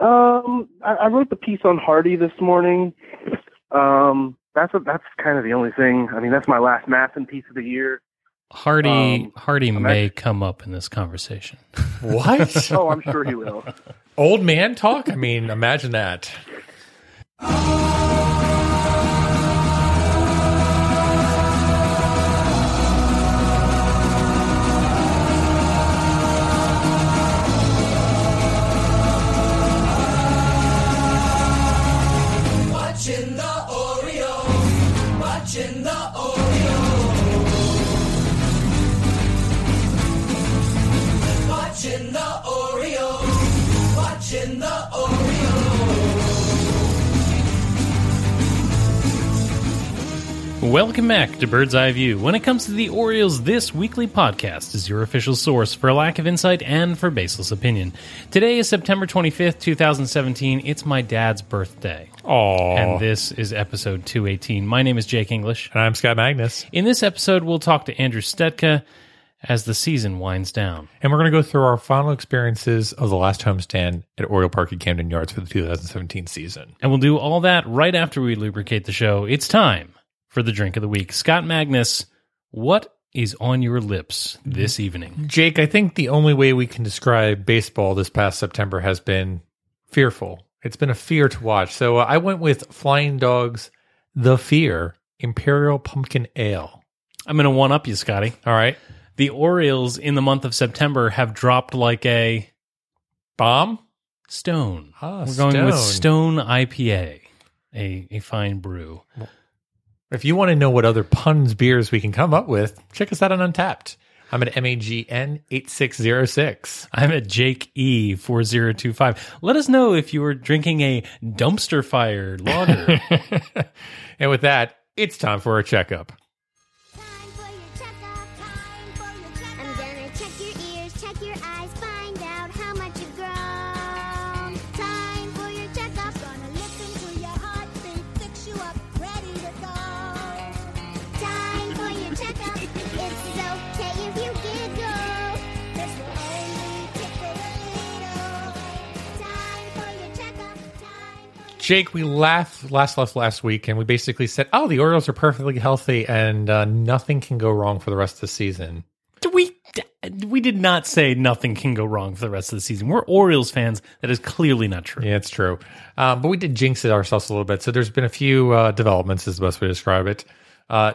Um, I, I wrote the piece on Hardy this morning. Um, that's a, that's kind of the only thing. I mean, that's my last MASN piece of the year. Hardy Um, Hardy I'm may come up in this conversation. What? Oh, I'm sure he will. Old man talk? I mean, imagine that. Welcome back to Bird's Eye View. When it comes to the Orioles, this weekly podcast is your official source for a lack of insight and for baseless opinion. Today is September 25th, 2017. It's my dad's birthday. Oh, And this is episode 218. My name is Jake English. and I'm Scott Magnus, In this episode, we'll talk to Andrew Stetka as the season winds down. and we're going to go through our final experiences of the last homestand at Oriole Park at Camden Yards for the 2017 season. And we'll do all that right after we lubricate the show. It's time for the drink of the week. Scott Magnus, what is on your lips this evening? Jake, I think the only way we can describe baseball this past September has been fearful. It's been a fear to watch. So uh, I went with Flying Dogs, The Fear Imperial Pumpkin Ale. I'm going to one up you, Scotty. All right, The Orioles in the month of September have dropped like a bomb. stone. Ah, We're going with Stone. Stone IPA, a, a fine brew. If you want to know what other puns beers we can come up with, check us out on Untappd. I'm at MAGN eight six zero six. I'm at Jake E four zero two five. Let us know if you were drinking a dumpster fire lager. And with that, it's time for a checkup. Jake, we laughed last left last week, and we basically said, "Oh, the Orioles are perfectly healthy, and uh, nothing can go wrong for the rest of the season." we we did not say nothing can go wrong for the rest of the season. We're Orioles fans. That is clearly not true. Yeah, it's true. Um, but we did jinx it ourselves a little bit. So there's been a few uh, developments, is the best way to describe it. Uh, uh,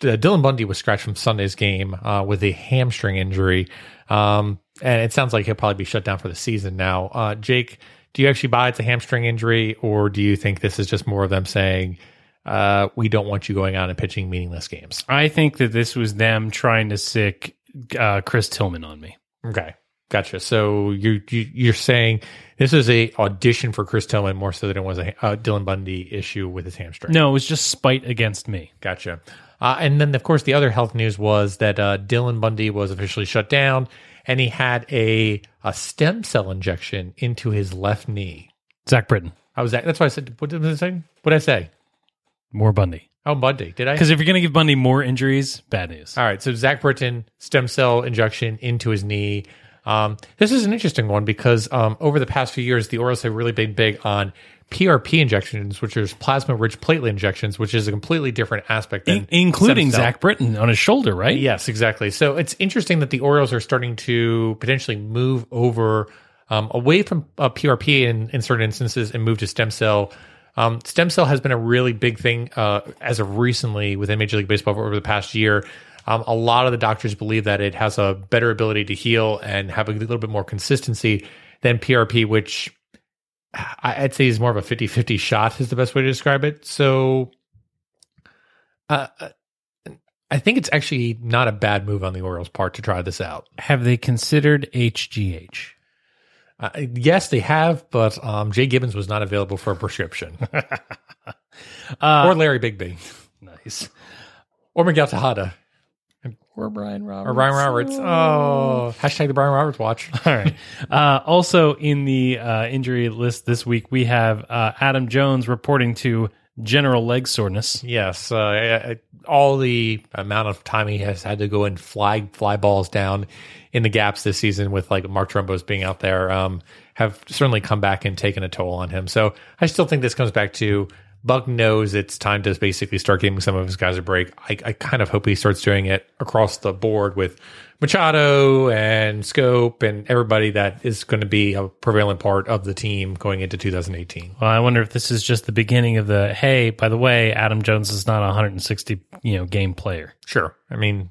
Dylan Bundy was scratched from Sunday's game uh, with a hamstring injury. Um, and it sounds like he'll probably be shut down for the season now. Uh, Jake, do you actually buy it's a hamstring injury, or do you think this is just more of them saying, uh, we don't want you going out and pitching meaningless games? I think that this was them trying to sick uh, Chris Tillman on me. Okay. Gotcha. So you, you you're saying this is a audition for Chris Tillman more so than it was a uh, Dylan Bundy issue with his hamstring. No, it was just spite against me. Gotcha. Uh, and then, of course, the other health news was that uh, Dylan Bundy was officially shut down, and he had a a stem cell injection into his left knee. Zach Britton, I was that's why I said. What did I say? What did I say? more Bundy. Oh, Bundy. Did I? Because if you're going to give Bundy more injuries, bad news. All right. So Zach Britton stem cell injection into his knee. Um, this is an interesting one because um, over the past few years, the Orioles have really been big on PRP injections, which is plasma rich platelet injections, which is a completely different aspect than In- including. Zach Britton on his shoulder, right? Yes, exactly. So it's interesting that the Orioles are starting to potentially move over um, away from uh, PRP in, in certain instances and move to stem cell. Um, stem cell has been a really big thing uh, as of recently within Major League Baseball over the past year. Um, a lot of the doctors believe that it has a better ability to heal and have a little bit more consistency than PRP, which I'd say is more of a 50 50 shot, is the best way to describe it. So uh, I think it's actually not a bad move on the Orioles' part to try this out. Have they considered HGH? Uh, yes, they have, but um, Jay Gibbons was not available for a prescription, Uh, or Larry Bigbie, nice. or Miguel Tejada, Or Brian Roberts. or Brian Roberts. Oh, hashtag the Brian Roberts watch. All right. Uh, also, in the uh, injury list this week, we have uh, Adam Jones reporting to general leg soreness. Yes, uh, I- I- all the amount of time he has had to go and fly fly balls down in the gaps this season with like Mark Trumbos being out there um, have certainly come back and taken a toll on him. So I still think this comes back to Buck knows it's time to basically start giving some of his guys a break. I, I kind of hope he starts doing it across the board with Machado and Schoop and everybody that is going to be a prevalent part of the team going into 2018. Well, I wonder if this is just the beginning of the hey, by the way, Adam Jones is not a 160 you know game player. Sure. I mean,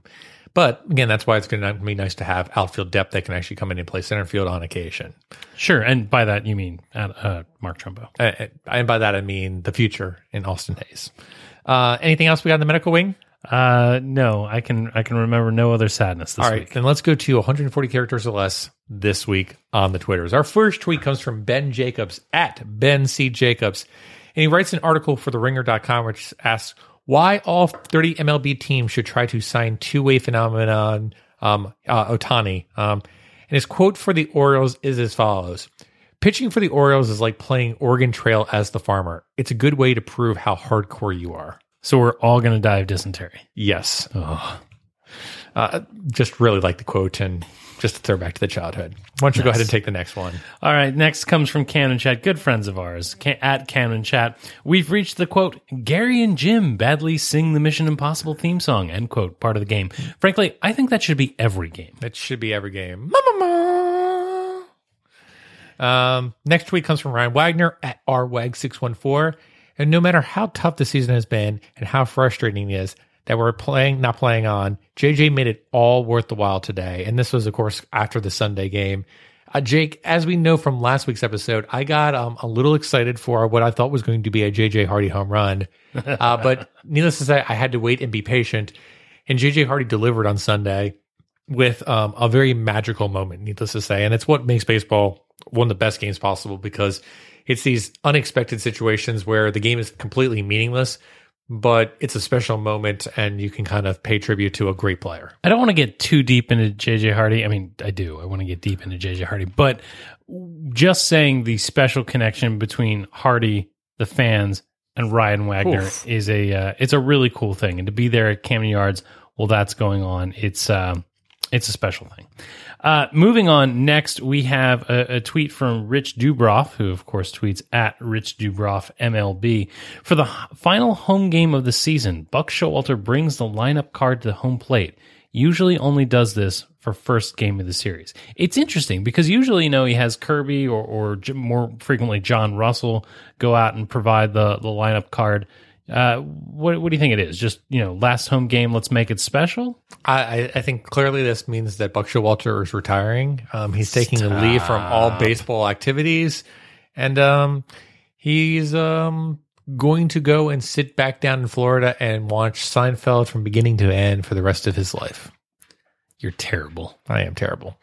but again, that's why it's going to be nice to have outfield depth that can actually come in and play center field on occasion. Sure, and by that you mean uh, uh, Mark Trumbo. Uh, and by that, I mean the future in Austin Hays. Uh, anything else we got in the medical wing? Uh, no, I can I can remember no other sadness this All right, week. then let's go to 140 characters or less this week on the Twitters. Our first tweet comes from Ben Jacobs at Ben C. Jacobs. And he writes an article for TheRinger.com which asks why all 30 MLB teams should try to sign two way phenomenon um, uh, Ohtani. Um, and his quote for the Orioles is as follows Pitching for the Orioles is like playing Oregon Trail as the farmer. It's a good way to prove how hardcore you are. So we're all going to die of dysentery. Yes. Oh. Uh, just really like the quote and just to throw back to the childhood. Why don't you go ahead and take the next one? All right, next comes from Canon Chat, good friends of ours. Ca- at Canon Chat, we've reached the quote, Gary and Jim badly sing the Mission Impossible theme song, end quote, part of the game. Frankly, I think that should be every game. That should be every game. Ma-ma-ma. Um, next tweet comes from Ryan Wagner at rwag614. And no matter how tough the season has been and how frustrating it is that we're playing, not playing on, JJ made it all worth the while today. And this was, of course, after the Sunday game. Uh, Jake, as we know from last week's episode, I got um, a little excited for what I thought was going to be a JJ Hardy home run. Uh, but needless to say, I had to wait and be patient. And JJ Hardy delivered on Sunday with um, a very magical moment, needless to say. And it's what makes baseball one of the best games possible because it's these unexpected situations where the game is completely meaningless, but it's a special moment and you can kind of pay tribute to a great player. I don't want to get too deep into JJ Hardy. I mean, I do. I want to get deep into JJ Hardy, but just saying the special connection between Hardy, the fans, and Ryan Wagner Oof. is a uh, it's a really cool thing. And to be there at Camden Yards while that's going on, it's um, it's a special thing. Uh, moving on, next we have a, a tweet from Rich Dubroff, who of course tweets at Rich Dubroff MLB. For the final home game of the season, Buck Showalter brings the lineup card to the home plate. Usually only does this for first game of the series. It's interesting because usually, you know, he has Kirby or, or more frequently John Russell go out and provide the, the lineup card. Uh, what, what do you think it is? Just, you know, last home game, let's make it special? I, I- think clearly this means that Buck Showalter is retiring. Um, he's taking a leave from all baseball activities, and um, he's um, going to go and sit back down in Florida and watch Seinfeld from beginning to end for the rest of his life. You're terrible. I am terrible.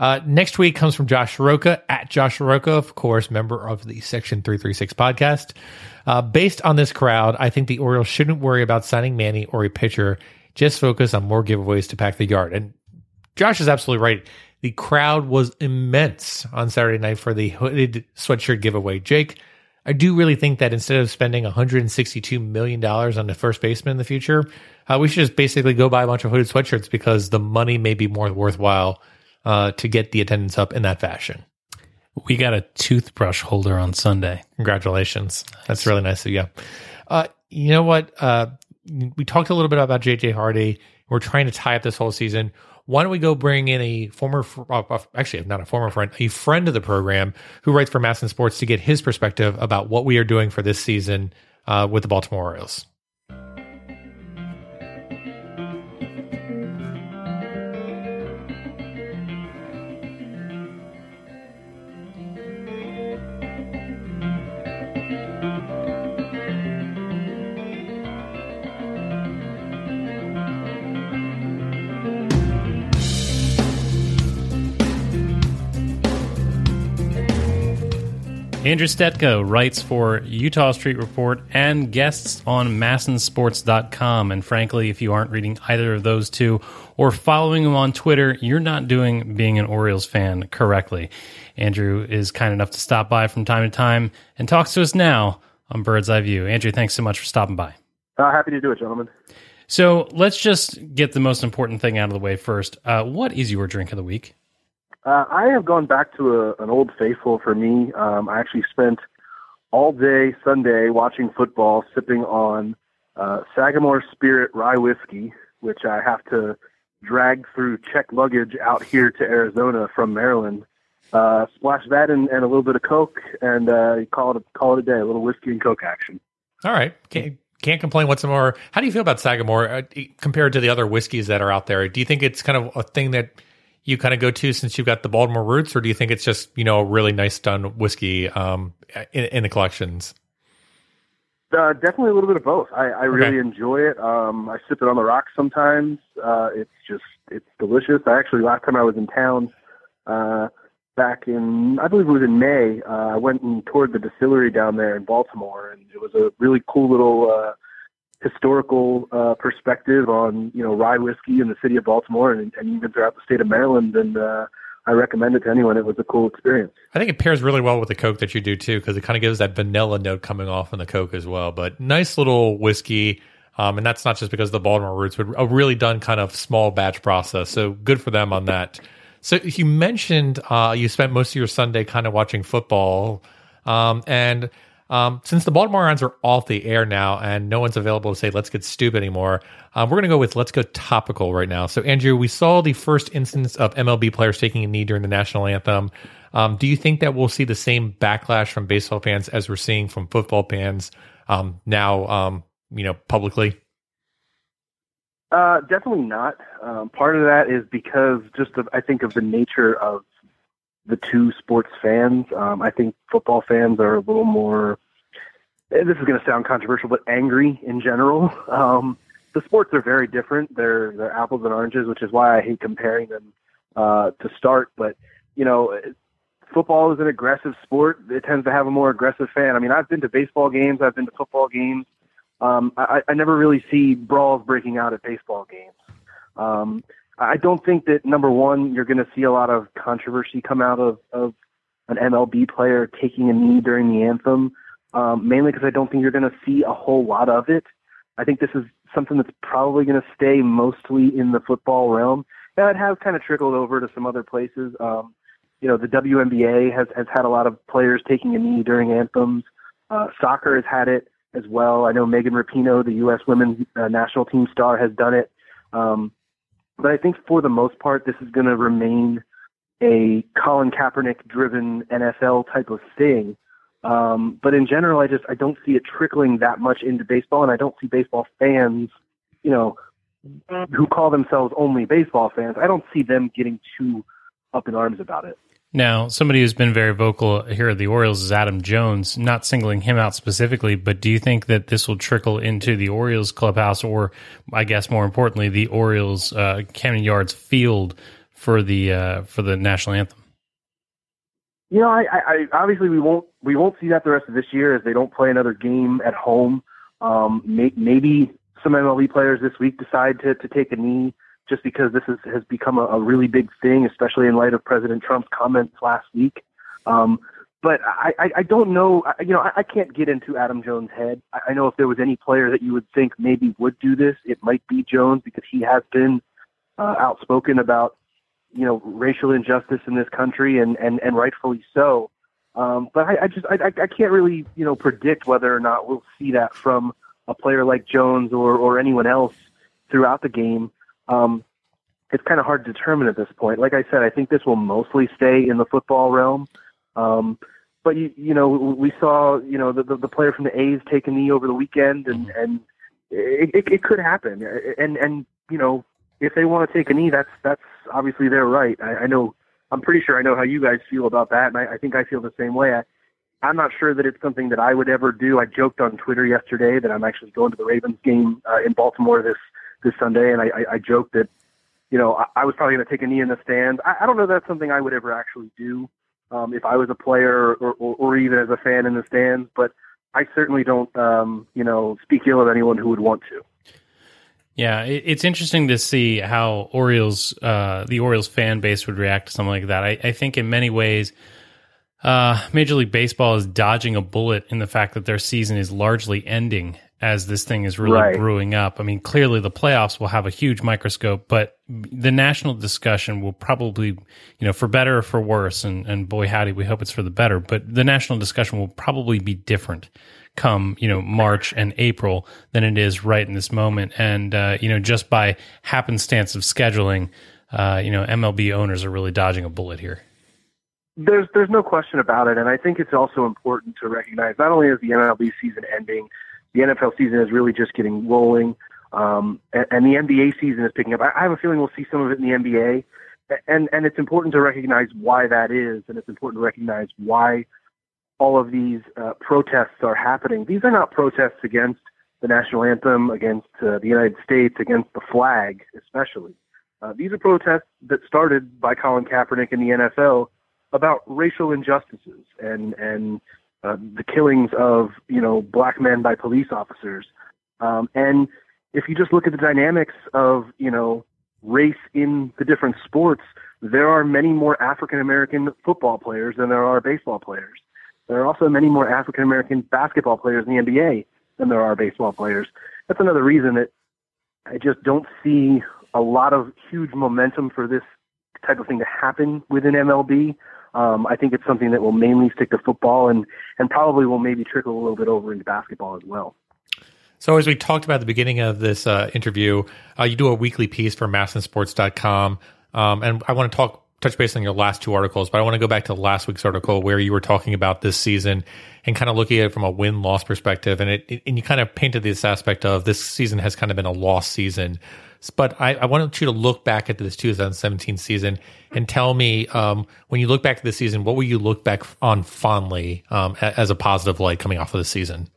Uh, next week comes from Josh Soroka at Josh Soroka, of course, member of the Section 336 podcast. Uh, based on this crowd, I think the Orioles shouldn't worry about signing Manny or a pitcher. Just focus on more giveaways to pack the yard. And Josh is absolutely right. The crowd was immense on Saturday night for the hooded sweatshirt giveaway. Jake, I do really think that instead of spending $162 million on the first baseman in the future, uh, we should just basically go buy a bunch of hooded sweatshirts because the money may be more worthwhile uh, to get the attendance up in that fashion. We got a toothbrush holder on Sunday. Congratulations. That's really nice of you. Uh, you know what? Uh, we talked a little bit about JJ Hardy. We're trying to tie up this whole season. Why don't we go bring in a former, uh, uh, actually not a former friend, a friend of the program who writes for MASN Sports to get his perspective about what we are doing for this season uh, with the Baltimore Orioles. Andrew Stetka writes for Eutaw Street Report and guests on MASNsports.com. And frankly, if you aren't reading either of those two or following him on Twitter, you're not doing being an Orioles fan correctly. Andrew is kind enough to stop by from time to time and talks to us now on Bird's Eye View. Andrew, thanks so much for stopping by. Uh, happy to do it, gentlemen. So let's just get the most important thing out of the way first. Uh, what is your drink of the week? Uh, I have gone back to a, an old faithful for me. Um, I actually spent all day Sunday watching football, sipping on uh, Sagamore Spirit Rye Whiskey, which I have to drag through check luggage out here to Arizona from Maryland. Uh, splash that in, and a little bit of Coke, and uh, call it call it a day. A little whiskey and Coke action. All right. Can't, can't complain. What's more? How do you feel about Sagamore uh, compared to the other whiskeys that are out there? Do you think it's kind of a thing that you kind of go to since you've got the Baltimore roots, or do you think it's just you know a really nice done whiskey um, in, in the collections? Uh, definitely a little bit of both. I, I really Okay. enjoy it. Um, I sip it on the rocks sometimes. Uh, it's just it's delicious. I actually last time I was in town, uh, back in I believe it was in May. Uh, I went and toured the distillery down there in Baltimore, and it was a really cool little uh, historical uh, perspective on you know rye whiskey in the city of Baltimore and, and even throughout the state of Maryland. And uh, I recommend it to anyone. It was a cool experience. I think it pairs really well with the Coke that you do too, because it kind of gives that vanilla note coming off in the Coke as well. But nice little whiskey. Um, and that's not just because of the Baltimore roots, but a really done kind of small batch process. So good for them on that. So you mentioned uh, you spent most of your Sunday kind of watching football. Um, and um, since the Baltimore Irons are off the air now and no one's available to say, let's get stupid anymore, um, we're going to go with let's go topical right now. So, Andrew, we saw the first instance of MLB players taking a knee during the national anthem. Um, do you think that we'll see the same backlash from baseball fans as we're seeing from football fans um, now, um, you know, publicly? Uh, definitely not. Um, part of that is because just of, I think of the nature of the two sports fans. Um, I think football fans are a little more. Eh, This is going to sound controversial, but angry in general. Um, the sports are very different. They're they're apples and oranges, which is why I hate comparing them uh, to start. But you know, eh, football is an aggressive sport. It tends to have a more aggressive fan. I mean, I've been to baseball games. I've been to football games um, I, I never really see brawls breaking out at baseball games. Um, I don't think that number one, you're going to see a lot of controversy come out of, of an MLB player taking a knee during the anthem, um, mainly because I don't think you're going to see a whole lot of it. I think this is something that's probably going to stay mostly in the football realm. Now, it has kind of trickled over to some other places. Um, you know, the WNBA has, has had a lot of players taking a knee during anthems. Uh, soccer has had it as well. I know Megan Rapinoe, the U.S. women's uh, national team star, has done it. Um, but I think for the most part, this is going to remain a Colin Kaepernick driven NFL type of thing. Um, but in general, I just I don't see it trickling that much into baseball, and I don't see baseball fans, you know, who call themselves only baseball fans. I don't see them getting too up in arms about it. Now, somebody who's been very vocal here at the Orioles is Adam Jones, not singling him out specifically, but do you think that this will trickle into the Orioles clubhouse or, I guess more importantly, the Orioles uh, Camden Yards field for the uh, for the national anthem? You know, I, I, obviously we won't we won't see that the rest of this year as they don't play another game at home. Um, may, maybe some MLB players this week decide to to take a knee just because this is, has become a, a really big thing, especially in light of President Trump's comments last week. Um, but I, I, I don't know. I, you know, I, I can't get into Adam Jones' head. I, I know if there was any player that you would think maybe would do this, it might be Jones because he has been uh, outspoken about you know racial injustice in this country and and and rightfully so. Um, but I, I just I, I can't really you know predict whether or not we'll see that from a player like Jones or or anyone else throughout the game. Um, it's kind of hard to determine at this point. Like I said, I think this will mostly stay in the football realm. Um, but you, you know, we saw, you know, the, the, the player from the A's take a knee over the weekend, and and it, it, it could happen. And and you know, if they want to take a knee, that's that's obviously their right. I, I know. I'm pretty sure I know how you guys feel about that, and I, I think I feel the same way. I, I'm not sure that it's something that I would ever do. I joked on Twitter yesterday that I'm actually going to the Ravens game uh, in Baltimore this this Sunday, and I, I, I joked that you know I, I was probably going to take a knee in the stands. I, I don't know that's something I would ever actually do um, if I was a player or, or, or even as a fan in the stands, but I certainly don't um, you know speak ill of anyone who would want to. Yeah, it, it's interesting to see how Orioles, uh, the Orioles fan base would react to something like that. I, I think in many ways, uh, Major League Baseball is dodging a bullet in the fact that their season is largely ending as this thing is really Right. brewing up. I mean, clearly the playoffs will have a huge microscope, but the national discussion will probably, you know, for better or for worse, and, and boy howdy, we hope it's for the better, but the national discussion will probably be different come, you know, March and April than it is right in this moment. And, uh, you know, just by happenstance of scheduling, uh, you know, MLB owners are really dodging a bullet here. There's there's no question about it, and I think it's also important to recognize not only is the MLB season ending, the NFL season is really just getting rolling, um, and, and the NBA season is picking up. I, I have a feeling we'll see some of it in the NBA, and and it's important to recognize why that is, and it's important to recognize why all of these uh, protests are happening. These are not protests against the national anthem, against uh, the United States, against the flag, especially. Uh, these are protests that started by Colin Kaepernick in the NFL about racial injustices and and uh, the killings of you know black men by police officers. Um, and if you just look at the dynamics of you know race in the different sports, there are many more African American football players than there are baseball players. There are also many more African American basketball players in the NBA than there are baseball players. That's another reason that I just don't see a lot of huge momentum for this type of thing to happen within MLB. Um, I think it's something that will mainly stick to football and, and probably will maybe trickle a little bit over into basketball as well. So, as we talked about at the beginning of this uh, interview, uh, you do a weekly piece for MASNsports.com. Um, and I want to talk, touch base on your last two articles, but I want to go back to last week's article where you were talking about this season and kind of looking at it from a win loss perspective. And it, and you kind of painted this aspect of this season has kind of been a lost season. But I, I want you to look back at this 2017 season and tell me um, when you look back at the season, what will you look back on fondly um, as a positive light coming off of the season?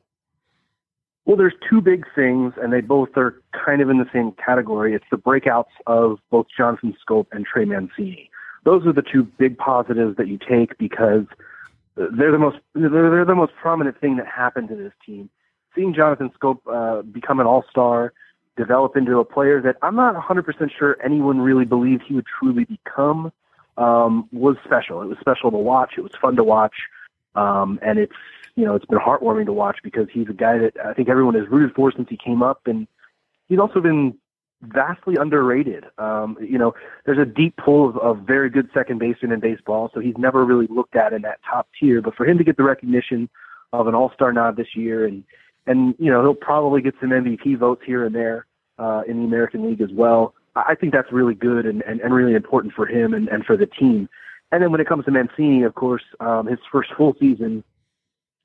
Well, there's two big things, and they both are kind of in the same category. It's the breakouts of both Jonathan Schoop and Trey Mancini. Those are the two big positives that you take because they're the most they're, the most prominent thing that happened to this team. Seeing Jonathan Schoop uh, become an all-star, develop into a player that I'm not 100% sure anyone really believed he would truly become um, was special. It was special to watch. It was fun to watch, um, and it's you know it's been heartwarming to watch because he's a guy that I think everyone has rooted for since he came up, and he's also been vastly underrated. Um, you know, there's a deep pool of, of very good second basemen in baseball, so he's never really looked at in that top tier. But for him to get the recognition of an All-Star nod this year, and and you know he'll probably get some MVP votes here and there uh, in the American League as well. I I think that's really good and, and, and really important for him and, and for the team. And then when it comes to Mancini, of course, um, his first full season,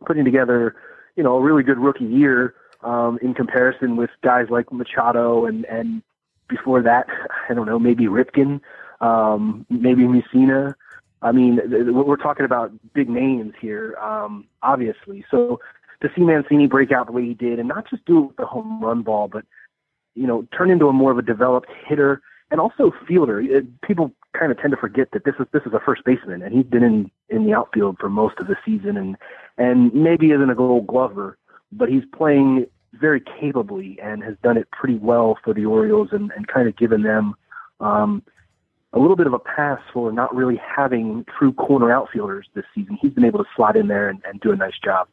putting together, you know, a really good rookie year um, in comparison with guys like Machado and and before that, I don't know, maybe Ripken, um, maybe Mussina. I mean, th- we're talking about big names here, um, obviously. So to see Mancini break out the way he did, and not just do it with the home run ball, but you know, turn into a more of a developed hitter and also fielder. It, people kind of tend to forget that this is this is a first baseman, and he's been in in the outfield for most of the season, and and maybe isn't a Gold Glover, but he's playing very capably and has done it pretty well for the Orioles, and and kind of given them. Um, a little bit of a pass for not really having true corner outfielders this season. He's been able to slot in there and, and do a nice job.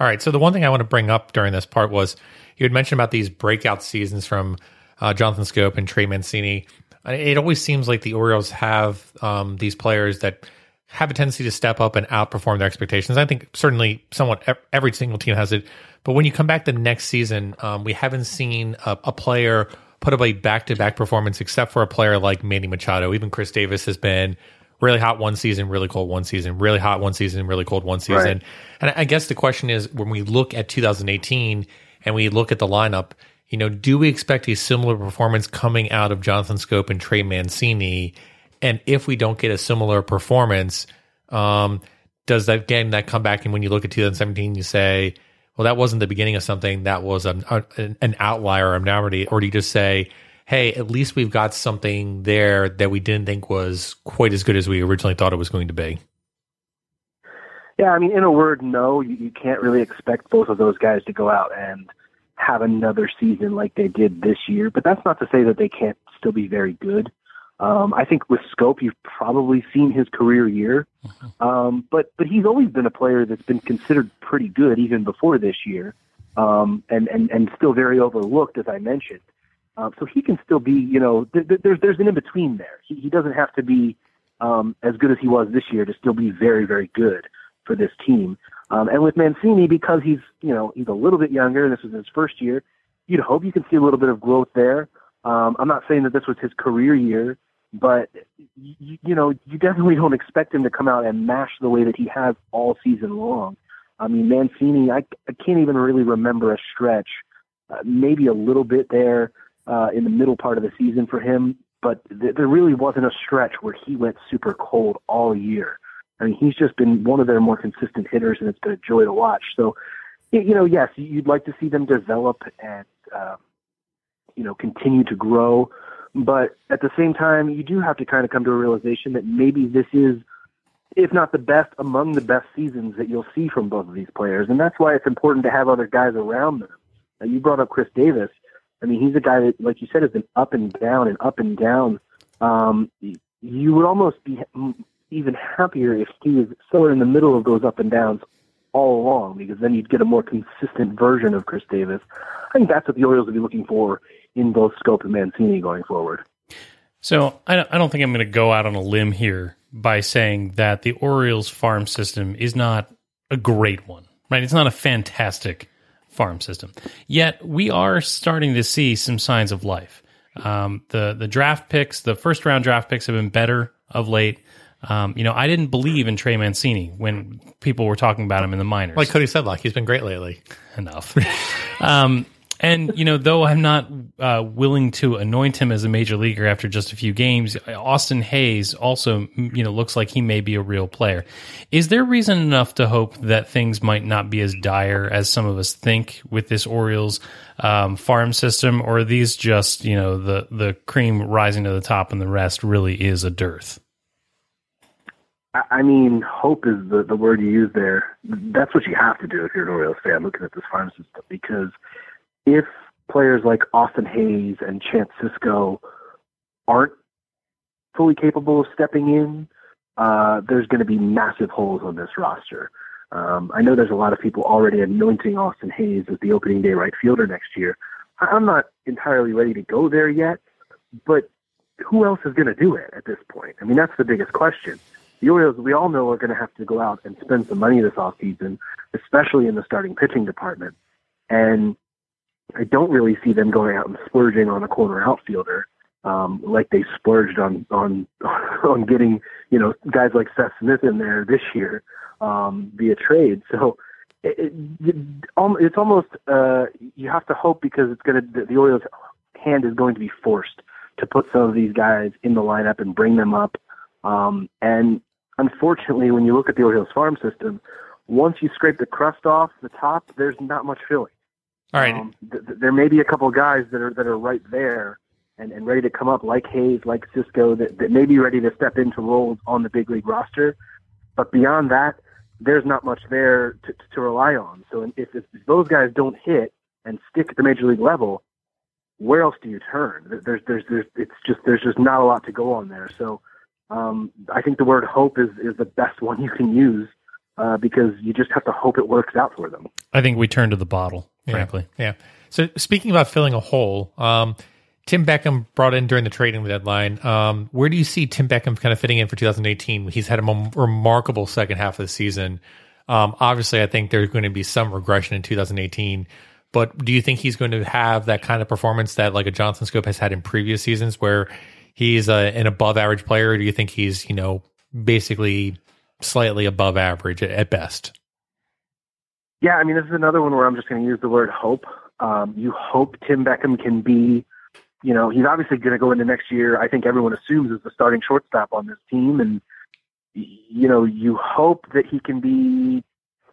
All right. So the one thing I want to bring up during this part was you had mentioned about these breakout seasons from uh, Jonathan Schoop and Trey Mancini. It always seems like the Orioles have um, these players that have a tendency to step up and outperform their expectations. I think certainly somewhat every single team has it. But when you come back the next season, um, we haven't seen a, a player put up a back to back performance except for a player like Manny Machado. Even Chris Davis has been really hot one season, really cold one season, really hot one season, really cold one season. Right. And I guess the question is when we look at 2018 and we look at the lineup, you know, do we expect a similar performance coming out of Jonathan Schoop and Trey Mancini? And if we don't get a similar performance, um, does that again that come back and when you look at 2017, you say, well, that wasn't the beginning of something, that was an, an, outlier, a minority, or do you just say, hey, at least we've got something there that we didn't think was quite as good as we originally thought it was going to be? Yeah, I mean, in a word, no. You, you can't really expect both of those guys to go out and have another season like they did this year. But that's not to say that they can't still be very good. Um, I think with Schoop, you've probably seen his career year, um, but but he's always been a player that's been considered pretty good even before this year, um, and and and still very overlooked, as I mentioned. Um, so he can still be, you know, th- th- there's there's an in between there. He, he doesn't have to be um, as good as he was this year to still be very very good for this team. Um, and with Mancini, because he's you know he's a little bit younger, and this was his first year, you'd hope you can see a little bit of growth there. Um, I'm not saying that this was his career year, but you, you know you definitely don't expect him to come out and mash the way that he has all season long. I mean, Mancini, I, I can't even really remember a stretch, uh, maybe a little bit there uh, in the middle part of the season for him, but th- there really wasn't a stretch where he went super cold all year. I mean, he's just been one of their more consistent hitters, and it's been a joy to watch. So, you know, yes, you'd like to see them develop and, um, you know, continue to grow. But at the same time, you do have to kind of come to a realization that maybe this is, if not the best, among the best seasons that you'll see from both of these players. And that's why it's important to have other guys around them. Now, you brought up Chris Davis. I mean, he's a guy that, like you said, has been up and down and up and down. Um, you would almost be even happier if he was somewhere in the middle of those up and downs all along, because then you'd get a more consistent version of Chris Davis. I think that's what the Orioles would be looking for in both Schoop and Mancini going forward. So I don't, I don't think I'm going to go out on a limb here by saying that the Orioles farm system is not a great one, right? It's not a fantastic farm system. Yet we are starting to see some signs of life. Um, the the draft picks, the first round draft picks, have been better of late. Um, you know, I didn't believe in Trey Mancini when people were talking about him in the minors. Like Cody said, like he's been great lately. enough. um, and you know, though I'm not uh, willing to anoint him as a major leaguer after just a few games, Austin Hays also, you know, looks like he may be a real player. Is there reason enough to hope that things might not be as dire as some of us think with this Orioles um, farm system, or are these just, you know, the the cream rising to the top and the rest really is a dearth? I mean, hope is the, the word you use there. That's what you have to do if you're an Orioles fan looking at this farm system because if players like Austin Hays and Chance Sisco aren't fully capable of stepping in, uh, there's going to be massive holes on this roster. Um, I know there's a lot of people already anointing Austin Hays as the opening day right fielder next year. I- I'm not entirely ready to go there yet, but who else is going to do it at this point? I mean, that's the biggest question. The Orioles, we all know, are going to have to go out and spend some money this offseason, especially in the starting pitching department. And I don't really see them going out and splurging on a corner outfielder um, like they splurged on on on getting you know guys like Seth Smith in there this year um, via trade. So it, it, it's almost uh, you have to hope because it's going to the Orioles' hand is going to be forced to put some of these guys in the lineup and bring them up. Um, and unfortunately, when you look at the Orioles farm system, once you scrape the crust off the top, there's not much filling. All right. Um, th- th- there may be a couple of guys that are that are right there and, and ready to come up, like Hays, like Sisco, that, that may be ready to step into roles on the big league roster. But beyond that, there's not much there to, to rely on. So if, if those guys don't hit and stick at the major league level, where else do you turn? There's there's there's it's just there's just not a lot to go on there. So um, I think the word hope is is the best one you can use uh, because you just have to hope it works out for them. I think we turn to the bottle, Yeah. Frankly. Yeah. So speaking about filling a hole, um, Tim Beckham brought in during the trading deadline. Um, where do you see Tim Beckham kind of fitting in for 2018? He's had a remarkable second half of the season. Um, obviously, I think there's going to be some regression in 2018. But do you think he's going to have that kind of performance that like a Johnson Schoop has had in previous seasons, where he's a, an above average player? Or do you think he's you know basically slightly above average at, at best? Yeah, I mean, this is another one where I'm just going to use the word hope. Um, you hope Tim Beckham can be, you know, he's obviously going to go into next year. I think everyone assumes is the starting shortstop on this team, and you know, you hope that he can be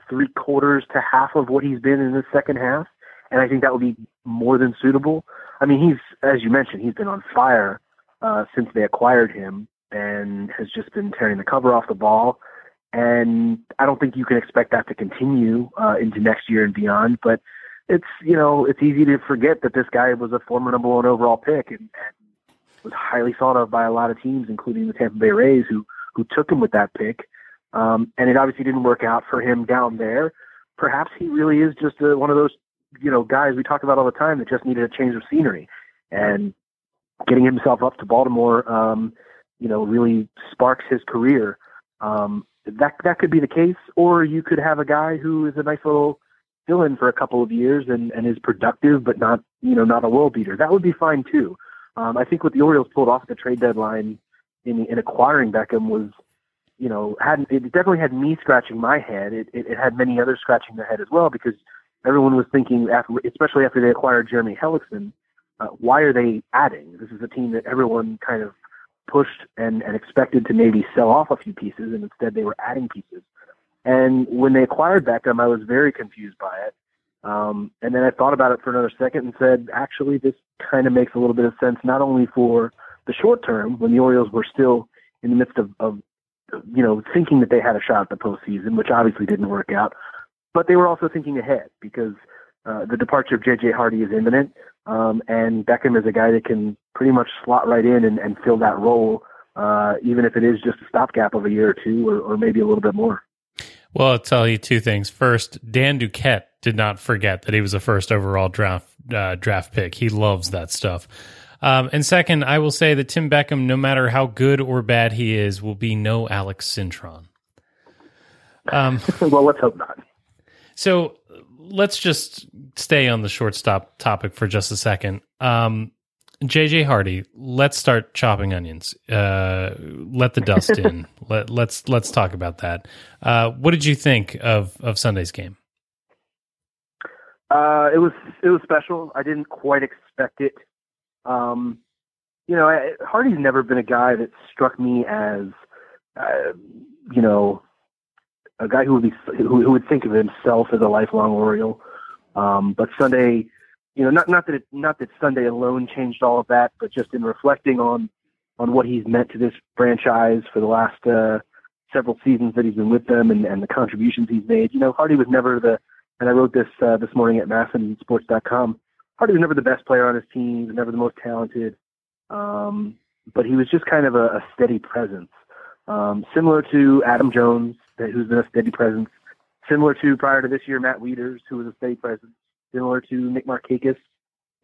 three quarters to half of what he's been in the second half, and I think that would be more than suitable. I mean, he's as you mentioned, he's been on fire uh, since they acquired him, and has just been tearing the cover off the ball and I don't think you can expect that to continue uh, into next year and beyond. But it's you know it's easy to forget that this guy was a former number one overall pick and, and was highly thought of by a lot of teams, including the Tampa Bay Rays, who who took him with that pick. Um, and it obviously didn't work out for him down there. Perhaps he really is just a, one of those, you know, guys we talk about all the time that just needed a change of scenery. And getting himself up to Baltimore, um, you know, really sparks his career. Um, that that could be the case, or you could have a guy who is a nice little fill-in for a couple of years and, and is productive, but not you know not a world beater. That would be fine too. Um, I think what the Orioles pulled off the trade deadline in in acquiring Beckham was, you know, had it definitely had me scratching my head. It, it, it had many others scratching their head as well because everyone was thinking, after, especially after they acquired Jeremy Hellickson, uh, why are they adding? This is a team that everyone kind of pushed and, and expected to maybe sell off a few pieces, and instead they were adding pieces. And when they acquired Beckham, I was very confused by it. Um, and then I thought about it for another second and said, actually, this kind of makes a little bit of sense, not only for the short term when the Orioles were still in the midst of, of you know, thinking that they had a shot at the postseason, which obviously didn't work out, but they were also thinking ahead because uh, the departure of J.J. Hardy is imminent, um, and Beckham is a guy that can pretty much slot right in and, and fill that role, uh, even if it is just a stopgap of a year or two, or, or maybe a little bit more. Well, I'll tell you two things. First, Dan Duquette did not forget that he was a first overall draft uh, draft pick. He loves that stuff. Um, and second, I will say that Tim Beckham, no matter how good or bad he is, will be no Alex Cintron. Um, well, let's hope not. So let's just stay on the shortstop topic for just a second. Um, JJ Hardy, let's start chopping onions. Uh, let the dust in. Let, let's let's talk about that. Uh, what did you think of of Sunday's game? Uh, it was it was special. I didn't quite expect it. Um, you know, I, Hardy's never been a guy that struck me as, uh, you know, a guy who would be who, who would think of himself as a lifelong Oriole. Um, but Sunday, you know, not not that it, not that Sunday alone changed all of that, but just in reflecting on on what he's meant to this franchise for the last uh, several seasons that he's been with them and, and the contributions he's made. You know, Hardy was never the, and I wrote this uh, this morning at MASNsports.com. Hardy was never the best player on his team, never the most talented, um, but he was just kind of a, a steady presence, um, similar to Adam Jones, who's been a steady presence, similar to prior to this year Matt Wieters, who was a steady presence, similar to Nick Markakis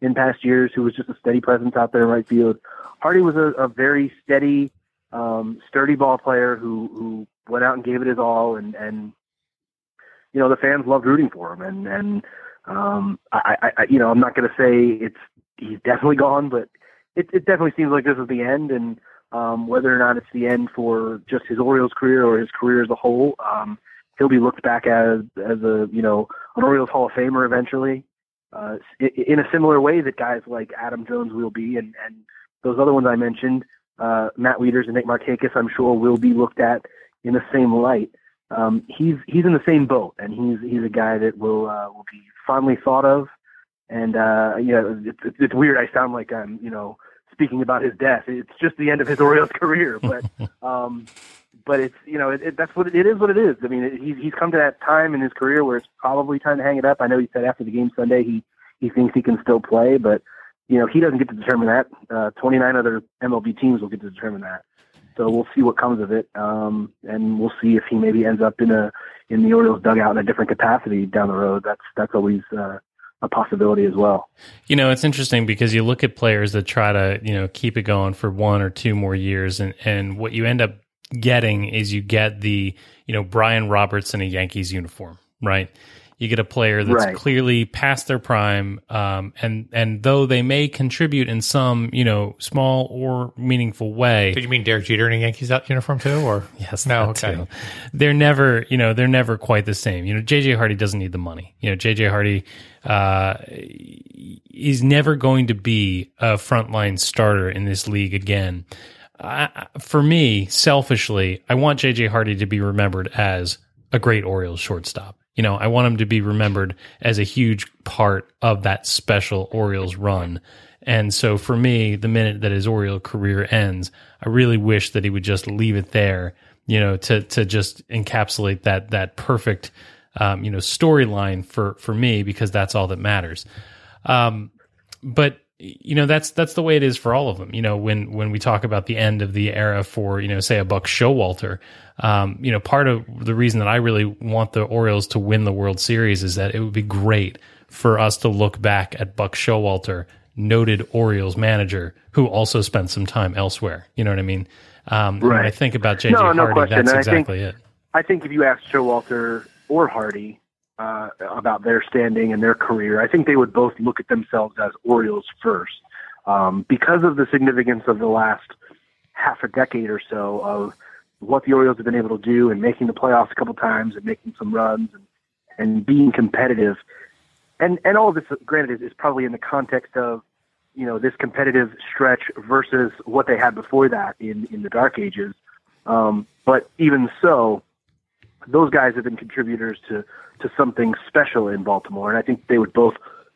in past years, who was just a steady presence out there in right field. Hardy was a, a very steady, um, sturdy ball player who who went out and gave it his all, and and you know the fans loved rooting for him, and and um, I, I you know I'm not going to say it's he's definitely gone, but it, it definitely seems like this is the end, and um, whether or not it's the end for just his Orioles career or his career as a whole, um, he'll be looked back as as a you know an Orioles Hall of Famer eventually, uh, in a similar way that guys like Adam Jones will be, and and those other ones I mentioned, uh, Matt Wieters and Nick Markakis, I'm sure will be looked at in the same light. Um, he's he's in the same boat, and he's he's a guy that will uh, will be fondly thought of. And uh, you know, it's, it's weird. I sound like I'm you know speaking about his death. It's just the end of his Orioles career, but um, but it's you know it, it, that's what it, it is. What it is. I mean, he's he's come to that time in his career where it's probably time to hang it up. I know he said after the game Sunday he he thinks he can still play, but you know he doesn't get to determine that. Uh, 29 other MLB teams will get to determine that. So we'll see what comes of it, um, and we'll see if he maybe ends up in a in the Orioles dugout in a different capacity down the road. That's that's always uh, a possibility as well. You know, it's interesting because you look at players that try to, you know, keep it going for one or two more years and and what you end up getting is you get the, you know, Brian Roberts in a Yankees uniform, right? You get a player that's Right. clearly past their prime, um, and and though they may contribute in some, you know, small or meaningful way, Did you mean Derek Jeter in a Yankees out uniform too, or Yes, No, okay. too. They're never, you know, they're never quite the same. You know, JJ Hardy doesn't need the money. You know, JJ Hardy, uh, he's never going to be a frontline starter in this league again. I, for me, selfishly, I want JJ Hardy to be remembered as a great Orioles shortstop. You know, I want him to be remembered as a huge part of that special Orioles run. And so for me, the minute that his Oriole career ends, I really wish that he would just leave it there, you know, to to just encapsulate that that perfect um, you know, storyline for for me because that's all that matters. Um but you know that's that's the way it is for all of them. You know, when when we talk about the end of the era for you know say a Buck Showalter, um, you know, part of the reason that I really want the Orioles to win the World Series is that it would be great for us to look back at Buck Showalter, noted Orioles manager, who also spent some time elsewhere. You know what I mean? Um, When I Right. think about JJ No, no Hardy, question. that's And I think- exactly it. I think if you asked Showalter or Hardy uh, about their standing and their career, I think they would both look at themselves as Orioles first um, because of the significance of the last half a decade or so of what the Orioles have been able to do and making the playoffs a couple times and making some runs and, and being competitive. And and all of this, granted, is, is probably in the context of you know this competitive stretch versus what they had before that in in the dark ages. Um, but even so, those guys have been contributors to to something special in Baltimore, and I think they would both,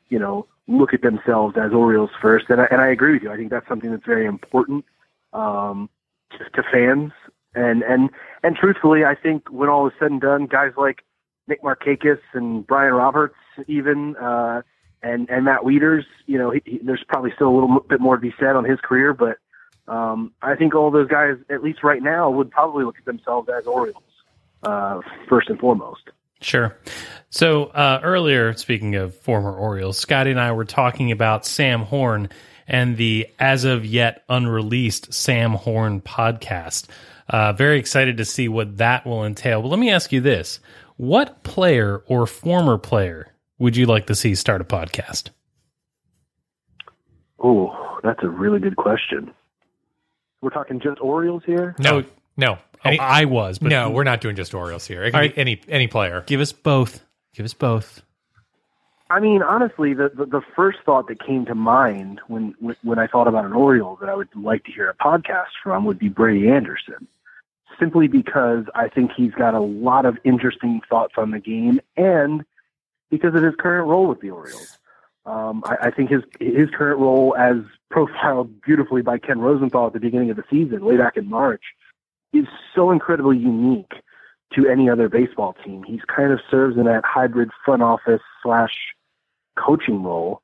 you know, look at themselves as Orioles first. And I, and I agree with you. I think that's something that's very important um, to, to fans. And and and truthfully, I think when all is said and done, guys like Nick Markakis and Brian Roberts, even uh, and and Matt Wieters, you know, he, he, there's probably still a little bit more to be said on his career, but um, I think all those guys, at least right now, would probably look at themselves as Orioles uh, first and foremost. Sure. So uh, earlier, speaking of former Orioles, Scotty and I were talking about Sam Horn and the as of yet unreleased Sam Horn podcast. Uh, very excited to see what that will entail. But let me ask you this: What player or former player would you like to see start a podcast? Oh, that's a really good question. We're talking just Orioles here. No, no, Oh, I was, but no. We're not doing just Orioles here. It can All be any any player. give us both. Give us both. I mean, honestly, the, the the first thought that came to mind when when- when I thought about an Oriole that I would like to hear a podcast from would be Brady Anderson, simply because I think he's got a lot of interesting thoughts on the game, and because of his current role with the Orioles. Um, I, I think his his current role, as profiled beautifully by Ken Rosenthal at the beginning of the season, way back in March, is so incredibly unique to any other baseball team. He's kind of serves in that hybrid front office slash coaching role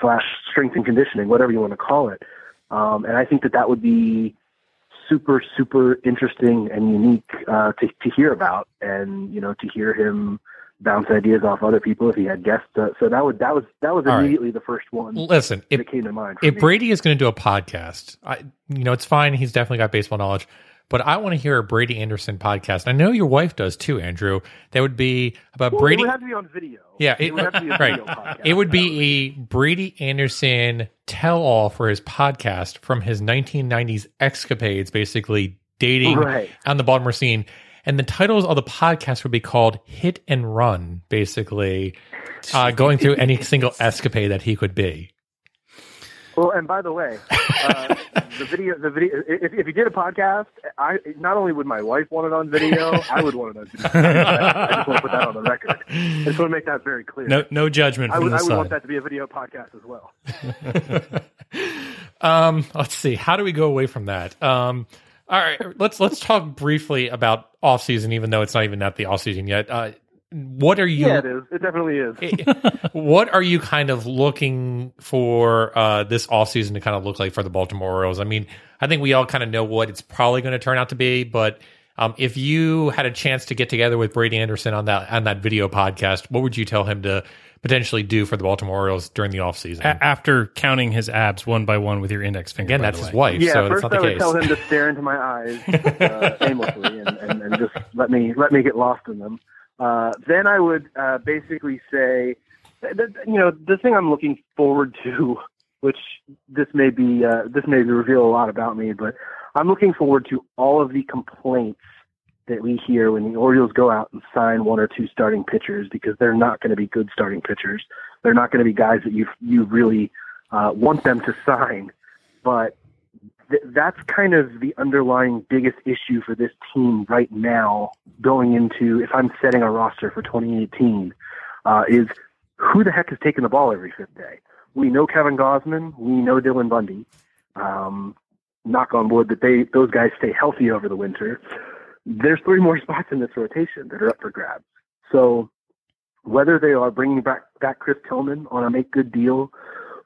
slash strength and conditioning, whatever you want to call it. Um, and I think that that would be super, super interesting and unique uh, to, to hear about, and you know, to hear him bounce ideas off other people if he had guests. Uh, so that would that was that was All right. immediately the first one Listen, if came to mind. if me. Brady is going to do a podcast, I, you know, it's fine. He's definitely got baseball knowledge, but I want to hear a Brady Anderson podcast. I know your wife does too, Andrew. That would be about Well, Brady. it would have to be on video. Yeah, it, it- would have to be a right. video podcast. It would be a Brady Anderson tell all for his podcast from his 1990s escapades, basically dating Right. on the Baltimore scene. And the titles of the podcast would be called Hit and Run, basically, uh, going through any single escapade that he could be. Well, and by the way, uh, the video, the video. If, if you did a podcast, I not only would my wife want it on video, I would want it on video. I just want to put that on the record. I just want to make that very clear. No, no judgment I would, I would want that to be a video podcast as well. Um, let's see. How do we go away from that? Um, all right, let's let's talk briefly about off season, even though it's not even at the off season yet. Uh, what are you? Yeah, it is. It definitely is. what are you kind of looking for uh, this offseason to kind of look like for the Baltimore Orioles? I mean, I think we all kind of know what it's probably going to turn out to be, but um, if you had a chance to get together with Brady Anderson on that on that video podcast, what would you tell him to potentially do for the Baltimore Orioles during the offseason? A- after counting his abs one by one with your index finger. Again, that's his wife, Yeah, so that's first not I the would case. tell him to stare into my eyes uh, aimlessly and, and, and just let me let me get lost in them. Uh, then I would uh, basically say, th- th- you know, the thing I'm looking forward to, which this may be uh, this may reveal a lot about me, but I'm looking forward to all of the complaints that we hear when the Orioles go out and sign one or two starting pitchers because they're not going to be good starting pitchers. They're not going to be guys that you you really uh, want them to sign, but th- that's kind of the underlying biggest issue for this team right now going into if I'm setting a roster for 2018 uh, is who the heck is taking the ball every fifth day? We know Kevin Gausman, we know Dylan Bundy. Um, knock on wood that they those guys stay healthy over the winter. There's three more spots in this rotation that are up for grabs. So whether they are bringing back back Chris Tillman on a make good deal,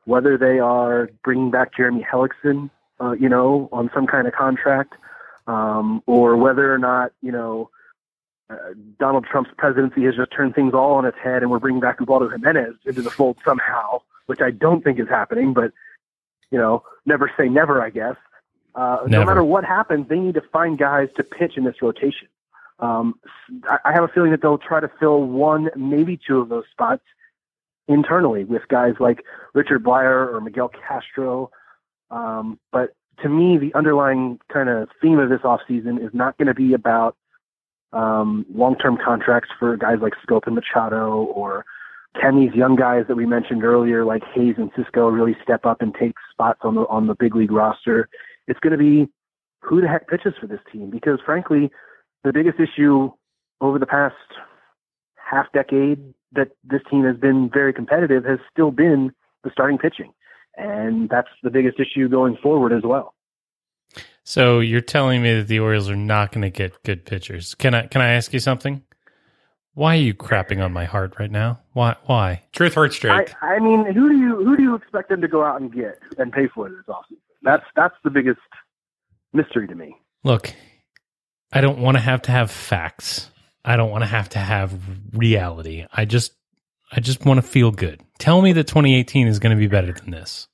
whether they are bringing back Jeremy Hellickson, uh, you know, on some kind of contract, um, or whether or not, you know, uh, Donald Trump's presidency has just turned things all on its head and we're bringing back Ubaldo Jimenez into the fold somehow, which I don't think is happening, but, you know, never say never, I guess. Uh, no matter what happens, they need to find guys to pitch in this rotation. Um, I, I have a feeling that they'll try to fill one, maybe two of those spots internally with guys like Richard Bleier or Miguel Castro. Um, but to me, the underlying kind of theme of this offseason is not going to be about um, long-term contracts for guys like Schoop and Machado or can these young guys that we mentioned earlier, like Hays and Sisco, really step up and take spots on the on the big league roster? It's going to be who the heck pitches for this team because, frankly, the biggest issue over the past half decade that this team has been very competitive has still been the starting pitching. And that's the biggest issue going forward as well. So you're telling me that the Orioles are not going to get good pitchers? Can I can I ask you something? Why are you crapping on my heart right now? Why? Why? Truth hurts, I, I mean, who do you who do you expect them to go out and get and pay for this offseason? That's that's the biggest mystery to me. Look, I don't want to have to have facts. I don't want to have to have reality. I just I just want to feel good. Tell me that 2018 is going to be better than this.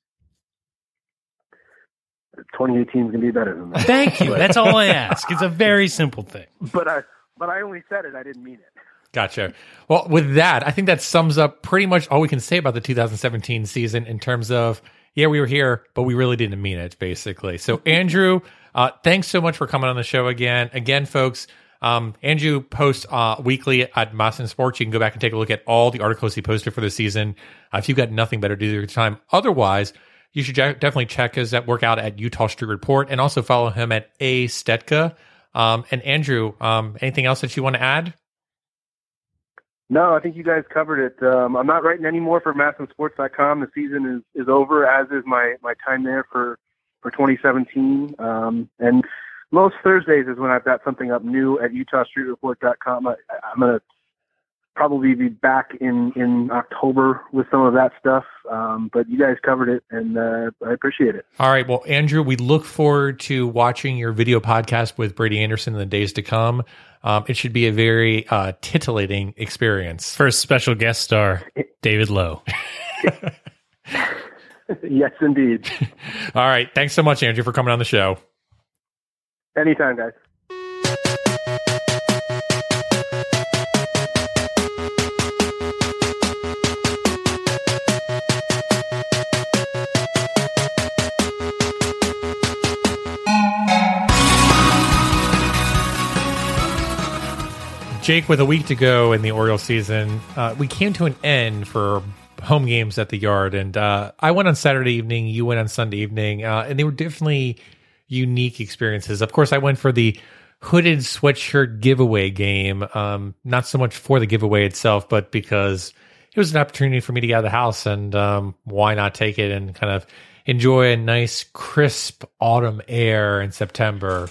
2018 is going to be better than that. Thank you. That's all I ask. It's a very simple thing. but I but I only said it. I didn't mean it. Gotcha. Well, with that, I think that sums up pretty much all we can say about the 2017 season in terms of, yeah, we were here, but we really didn't mean it, basically. So, Andrew, uh, thanks so much for coming on the show again. Again, folks, um, Andrew posts uh, weekly at MASN Sports. You can go back and take a look at all the articles he posted for the season. Uh, if you've got nothing better to do your time, otherwise, you should ja- definitely check his at workout at Eutaw Street Report and also follow him at A Stetka. Um, and Andrew, um, anything else that you want to add? No, I think you guys covered it. Um, I'm not writing any more for MASNsports.com. The season is, is over, as is my, my time there for, for 2017. Um, and most Thursdays is when I've got something up new at EutawStreetReport.com. I, I'm going to probably be back in, in October with some of that stuff. Um, but you guys covered it, and uh, I appreciate it. All right. Well, Andrew, we look forward to watching your video podcast with Brady Anderson in the days to come. Um, it should be a very uh, titillating experience. First special guest star, David Lowe. yes, indeed. All right. Thanks so much, Andrew, for coming on the show. Anytime, guys. Jake, with a week to go in the Orioles season, uh, we came to an end for home games at the yard. And uh, I went on Saturday evening, you went on Sunday evening, uh, and they were definitely unique experiences. Of course, I went for the hooded sweatshirt giveaway game, um, not so much for the giveaway itself, but because it was an opportunity for me to get out of the house and um, why not take it and kind of enjoy a nice, crisp autumn air in September.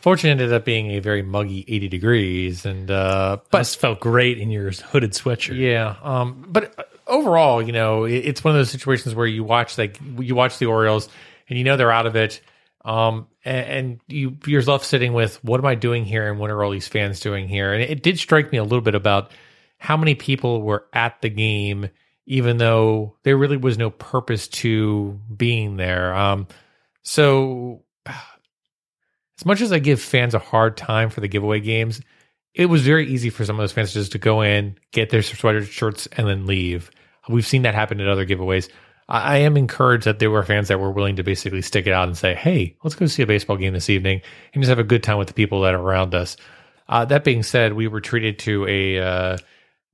Fortunately, it ended up being a very muggy 80 degrees. And, uh, but Must felt great in your hooded sweatshirt. yeah, um, but uh, overall, you know, it, it's one of those situations where you watch like you watch the Orioles and you know they're out of it, um, and, and you you're left sitting with what am I doing here and what are all these fans doing here? And it, did strike me a little bit about how many people were at the game, even though there really was no purpose to being there. Um, so as much as I give fans a hard time for the giveaway games, it was very easy for some of those fans just to go in, get their sweater shirts, and then leave. We've seen that happen at other giveaways. I, I am encouraged that there were fans that were willing to basically stick it out and say, "Hey, let's go see a baseball game this evening and just have a good time with the people that are around us." Uh, that being said, we were treated to a uh,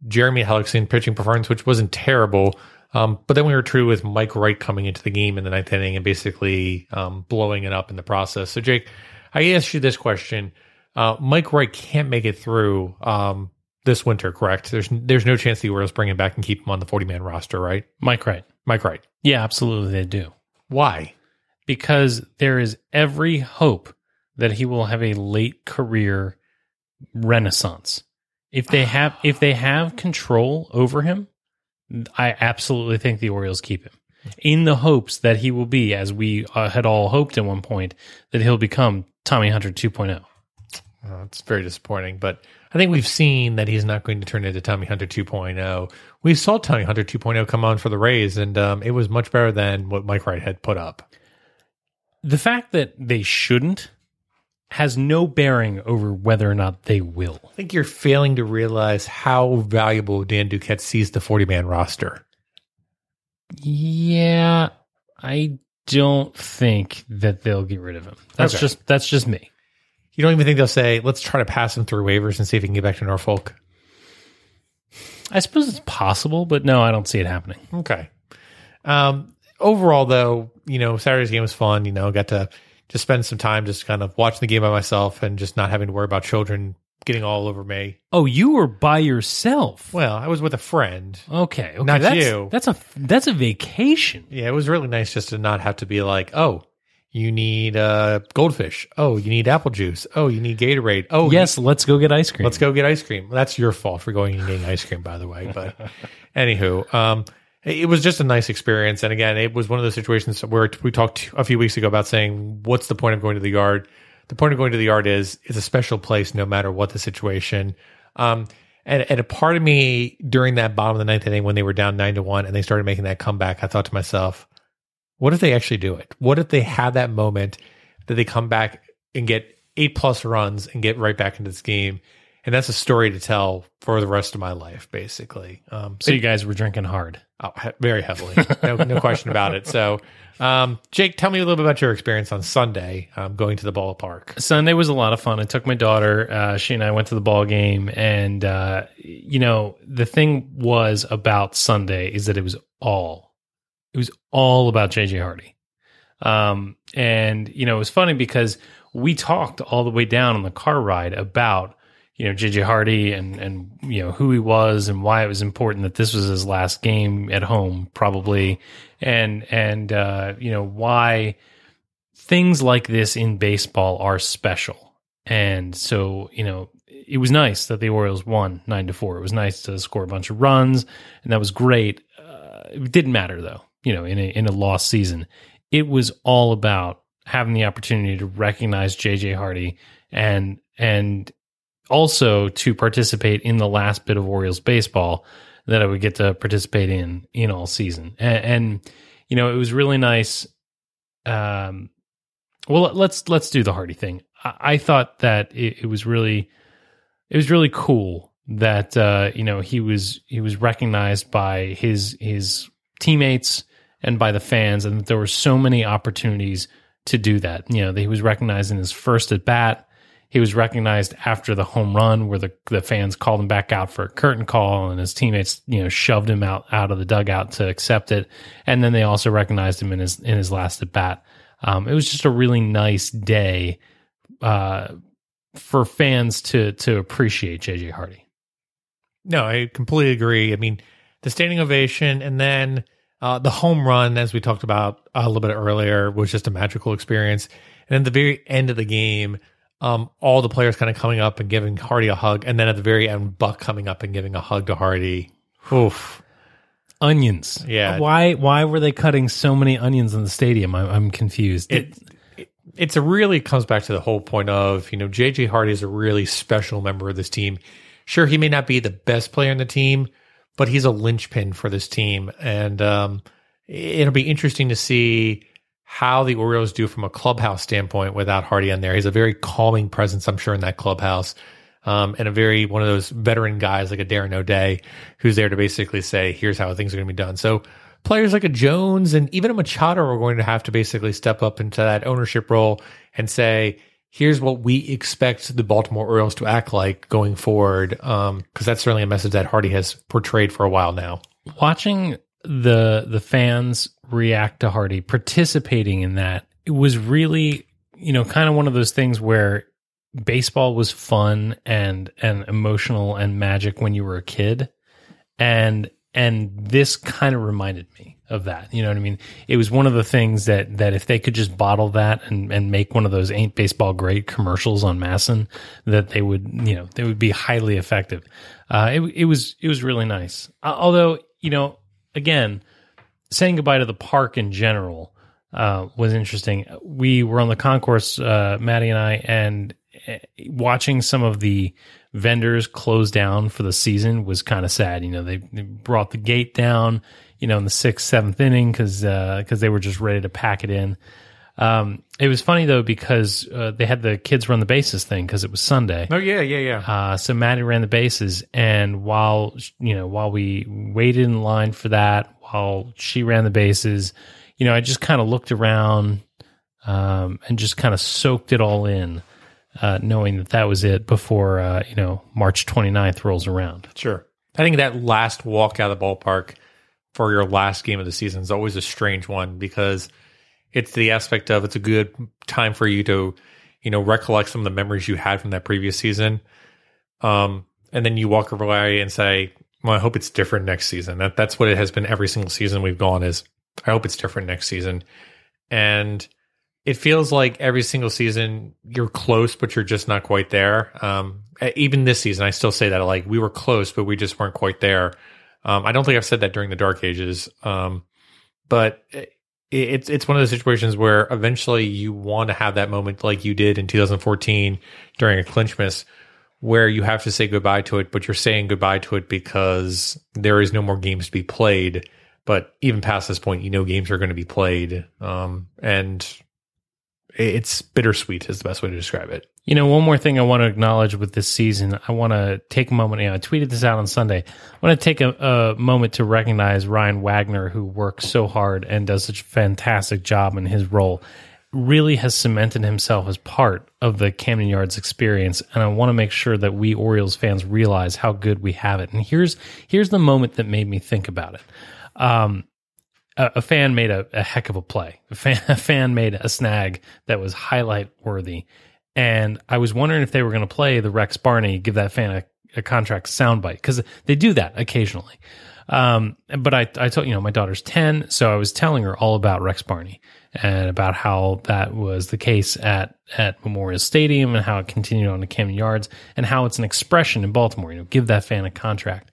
Jeremy Hellickson pitching performance, which wasn't terrible. Um, but then we were treated with Mike Wright coming into the game in the ninth inning and basically um, blowing it up in the process. So, Jake, I asked you this question. Uh, Mike Wright can't make it through um, this winter, correct? There's there's no chance the Orioles bring him back and keep him on the 40 man roster, right? Mike Wright. Mike Wright. Yeah, absolutely they do. Why? Because there is every hope that he will have a late career renaissance. If they have if they have control over him, I absolutely think the Orioles keep him. in the hopes that he will be, as we uh, had all hoped at one point, that he'll become Tommy Hunter oh. 2.0. Uh, it's very disappointing, but I think we've seen that he's not going to turn into Tommy Hunter 2.0. We saw Tommy Hunter 2.0 come on for the Rays, and um, it was much better than what Mike Wright had put up. The fact that they shouldn't has no bearing over whether or not they will. I think you're failing to realize how valuable Dan Duquette sees the 40 man roster. Yeah, I don't think that they'll get rid of him. That's Okay. just that's just me. You don't even think they'll say, let's try to pass him through waivers and see if he can get back to Norfolk? I suppose it's possible, but no, I don't see it happening. Okay. Um, overall, though, you know, Saturday's game was fun. You know, got to just spend some time just kind of watching the game by myself and just not having to worry about children getting all over me. Oh, you were by yourself. Well, I was with a friend. Okay, okay. Not that's, you. That's a that's a vacation. Yeah, it was really nice just to not have to be like, oh, you need uh, goldfish. Oh, you need apple juice. Oh, you need Gatorade. Oh, yes, let's go get ice cream. Let's go get ice cream. That's your fault for going and getting ice cream, by the way. But anywho, um, it was just a nice experience. And again, it was one of those situations where we talked a few weeks ago about saying, what's the point of going to the yard? The point of going to the yard is it's a special place no matter what the situation. Um, and, and a part of me during that bottom of the ninth inning when they were down nine to one and they started making that comeback, I thought to myself, what if they actually do it? What if they have that moment that they come back and get eight plus runs and get right back into this game? And that's a story to tell for the rest of my life, basically. Um, so you guys were drinking hard. Oh, very heavily. No, no question about it. So, um, Jake, tell me a little bit about your experience on Sunday um, going to the ballpark. Sunday was a lot of fun. I took my daughter. Uh, she and I went to the ball game, and uh, you know the thing was about Sunday is that it was all it was all about JJ Hardy. Um, and you know it was funny because we talked all the way down on the car ride about you know JJ Hardy and and you know who he was and why it was important that this was his last game at home probably and and uh, you know why things like this in baseball are special. And so, you know, it was nice that the Orioles won nine to four. It was nice to score a bunch of runs, and that was great. Uh, it didn't matter though, you know, in a in a lost season, it was all about having the opportunity to recognize JJ Hardy and and also to participate in the last bit of Orioles baseball that I would get to participate in in all season. And, and you know, it was really nice. Um, well, let's let's do the Hardy thing. I, I thought that it, it was really it was really cool that uh, you know he was he was recognized by his his teammates and by the fans, and there were so many opportunities to do that. You know, he was recognized in his first at bat. He was recognized after the home run, where the the fans called him back out for a curtain call, and his teammates, you know, shoved him out out of the dugout to accept it. And then they also recognized him in his in his last at bat. Um, it was just a really nice day uh, for fans to to appreciate JJ Hardy. No, I completely agree. I mean, the standing ovation and then uh, the home run, as we talked about a little bit earlier, was just a magical experience. And then the very end of the game, um, all the players kind of coming up and giving Hardy a hug, and then at the very end, Buck coming up and giving a hug to Hardy. Oof. Onions, Yeah. Why why were they cutting so many onions in the stadium? I'm, I'm confused. it, it it's a really comes back to the whole point of you know JJ Hardy is a really special member of this team. Sure, he may not be the best player in the team, but he's a linchpin for this team, and um, it'll be interesting to see how the Orioles do from a clubhouse standpoint without Hardy on there. He's a very calming presence, I'm sure, in that clubhouse. Um, and a very one of those veteran guys like a Darren O'Day who's there to basically say, here's how things are going to be done. So players like a Jones and even a Machado are going to have to basically step up into that ownership role and say, here's what we expect the Baltimore Orioles to act like going forward. Um, cause that's certainly a message that Hardy has portrayed for a while now. watching the the fans react to Hardy, participating in that, it was really, you know, kind of one of those things where baseball was fun and and emotional and magic when you were a kid. And and this kind of reminded me of that. You know what I mean? It was one of the things that that if they could just bottle that and and make one of those ain't baseball great commercials on MASN, that they would, you know, they would be highly effective. Uh, it it was it was really nice. Uh, although, you know, again, saying goodbye to the park in general uh, was interesting. We were on the concourse, uh, Maddie and I, and uh, watching some of the vendors close down for the season was kind of sad. You know, they, they brought the gate down, you know, in the sixth, seventh inning because because they were just ready to pack it in. Um, it was funny though because uh, they had the kids run the bases thing because it was Sunday. Oh yeah, yeah, yeah. Uh, so Maddie ran the bases, and while you know, while we waited in line for that, while she ran the bases, you know, I just kind of looked around um, and just kind of soaked it all in, uh, knowing that that was it before uh, you know March 29th rolls around. Sure. I think that last walk out of the ballpark for your last game of the season is always a strange one because it's the aspect of it's a good time for you to, you know, recollect some of the memories you had from that previous season. Um, and then you walk away and say, well, I hope it's different next season. That that's what it has been every single season we've gone is I hope it's different next season. And it feels like every single season you're close, but you're just not quite there. Um, even this season, I still say that like we were close, but we just weren't quite there. Um, I don't think I've said that during the dark ages. Um, but it, it's it's one of those situations where eventually you want to have that moment like you did in 2014 during a clinch miss where you have to say goodbye to it, but you're saying goodbye to it because there is no more games to be played. But even past this point, you know games are going to be played, um, and it's bittersweet is the best way to describe it. You know, one more thing I want to acknowledge with this season, I want to take a moment. You know, I tweeted this out on Sunday. I want to take a, a moment to recognize Ryan Wagner, who works so hard and does such a fantastic job in his role. Really has cemented himself as part of the Camden Yards experience, and I want to make sure that we Orioles fans realize how good we have it. And here's here's the moment that made me think about it. Um, a, a fan made a, a heck of a play. A fan, a fan made a snag that was highlight worthy. And I was wondering if they were going to play the Rex Barney, give that fan a, a contract soundbite because they do that occasionally. Um, but I, I told, you know, my daughter's 10. So I was telling her all about Rex Barney and about how that was the case at, at Memorial Stadium and how it continued on to Camden Yards and how it's an expression in Baltimore, you know, give that fan a contract.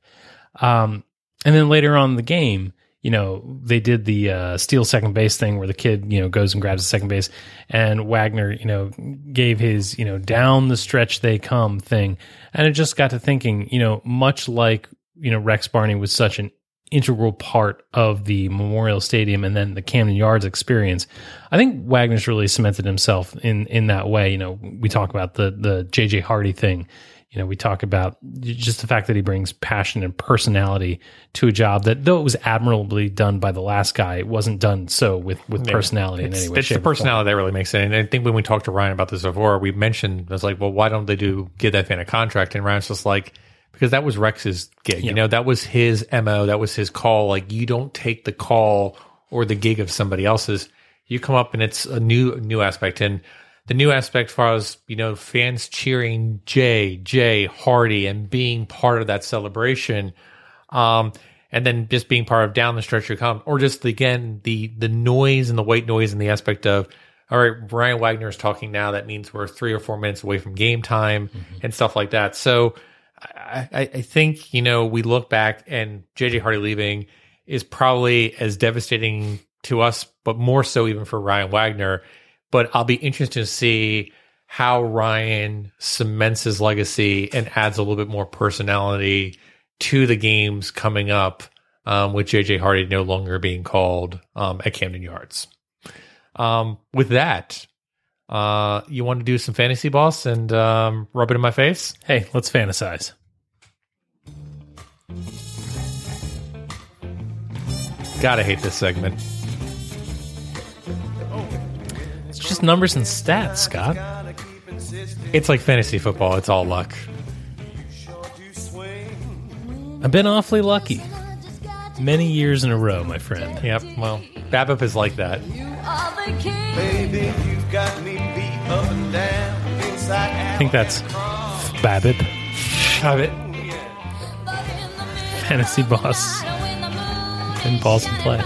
Um, and then later on the game, you know, they did the uh, steal second base thing where the kid, you know, goes and grabs the second base, and Wagner, you know, gave his, you know, down the stretch they come thing, and it just got to thinking, you know, much like you know Rex Barney was such an integral part of the Memorial Stadium and then the Camden Yards experience. I think Wagner's really cemented himself in in that way. You know, we talk about the the JJ Hardy thing. You know, we talk about just the fact that he brings passion and personality to a job that, though it was admirably done by the last guy, it wasn't done so with with personality in It's, any way. it's the personality that really makes it. And I think when we talked to Ryan about this before, we mentioned, I was like, well, why don't they do give that fan a contract? And Ryan's just like, because that was Rex's gig. You know, that was his MO. That was his call. Like, you don't take the call or the gig of somebody else's. You come up and it's a new, new aspect. And the new aspect for us, you know, fans cheering Jay, Jay, Hardy and being part of that celebration. Um, and then just being part of down the stretch you come, or just again the the noise and the white noise and the aspect of all right, Brian Wagner is talking now. That means we're three or four minutes away from game time and stuff like that. So I, I, I think you know we look back and JJ Hardy leaving is probably as devastating to us, but more so even for Ryan Wagner. But I'll be interested to see how Ryan cements his legacy and adds a little bit more personality to the games coming up um, with JJ Hardy no longer being called um, at Camden Yards. Um, with that, uh, you want to do some fantasy boss and um, rub it in my face? Hey, let's fantasize. Gotta hate this segment. It's just numbers and stats, Scott. It's like fantasy football. It's all luck. I've been awfully lucky. Many years in a row, my friend. Yep. Well, BABIP is like that. Baby, you got me beat up and down, inside I think that's Babbitt, BABIP. fantasy boss, and balls in play.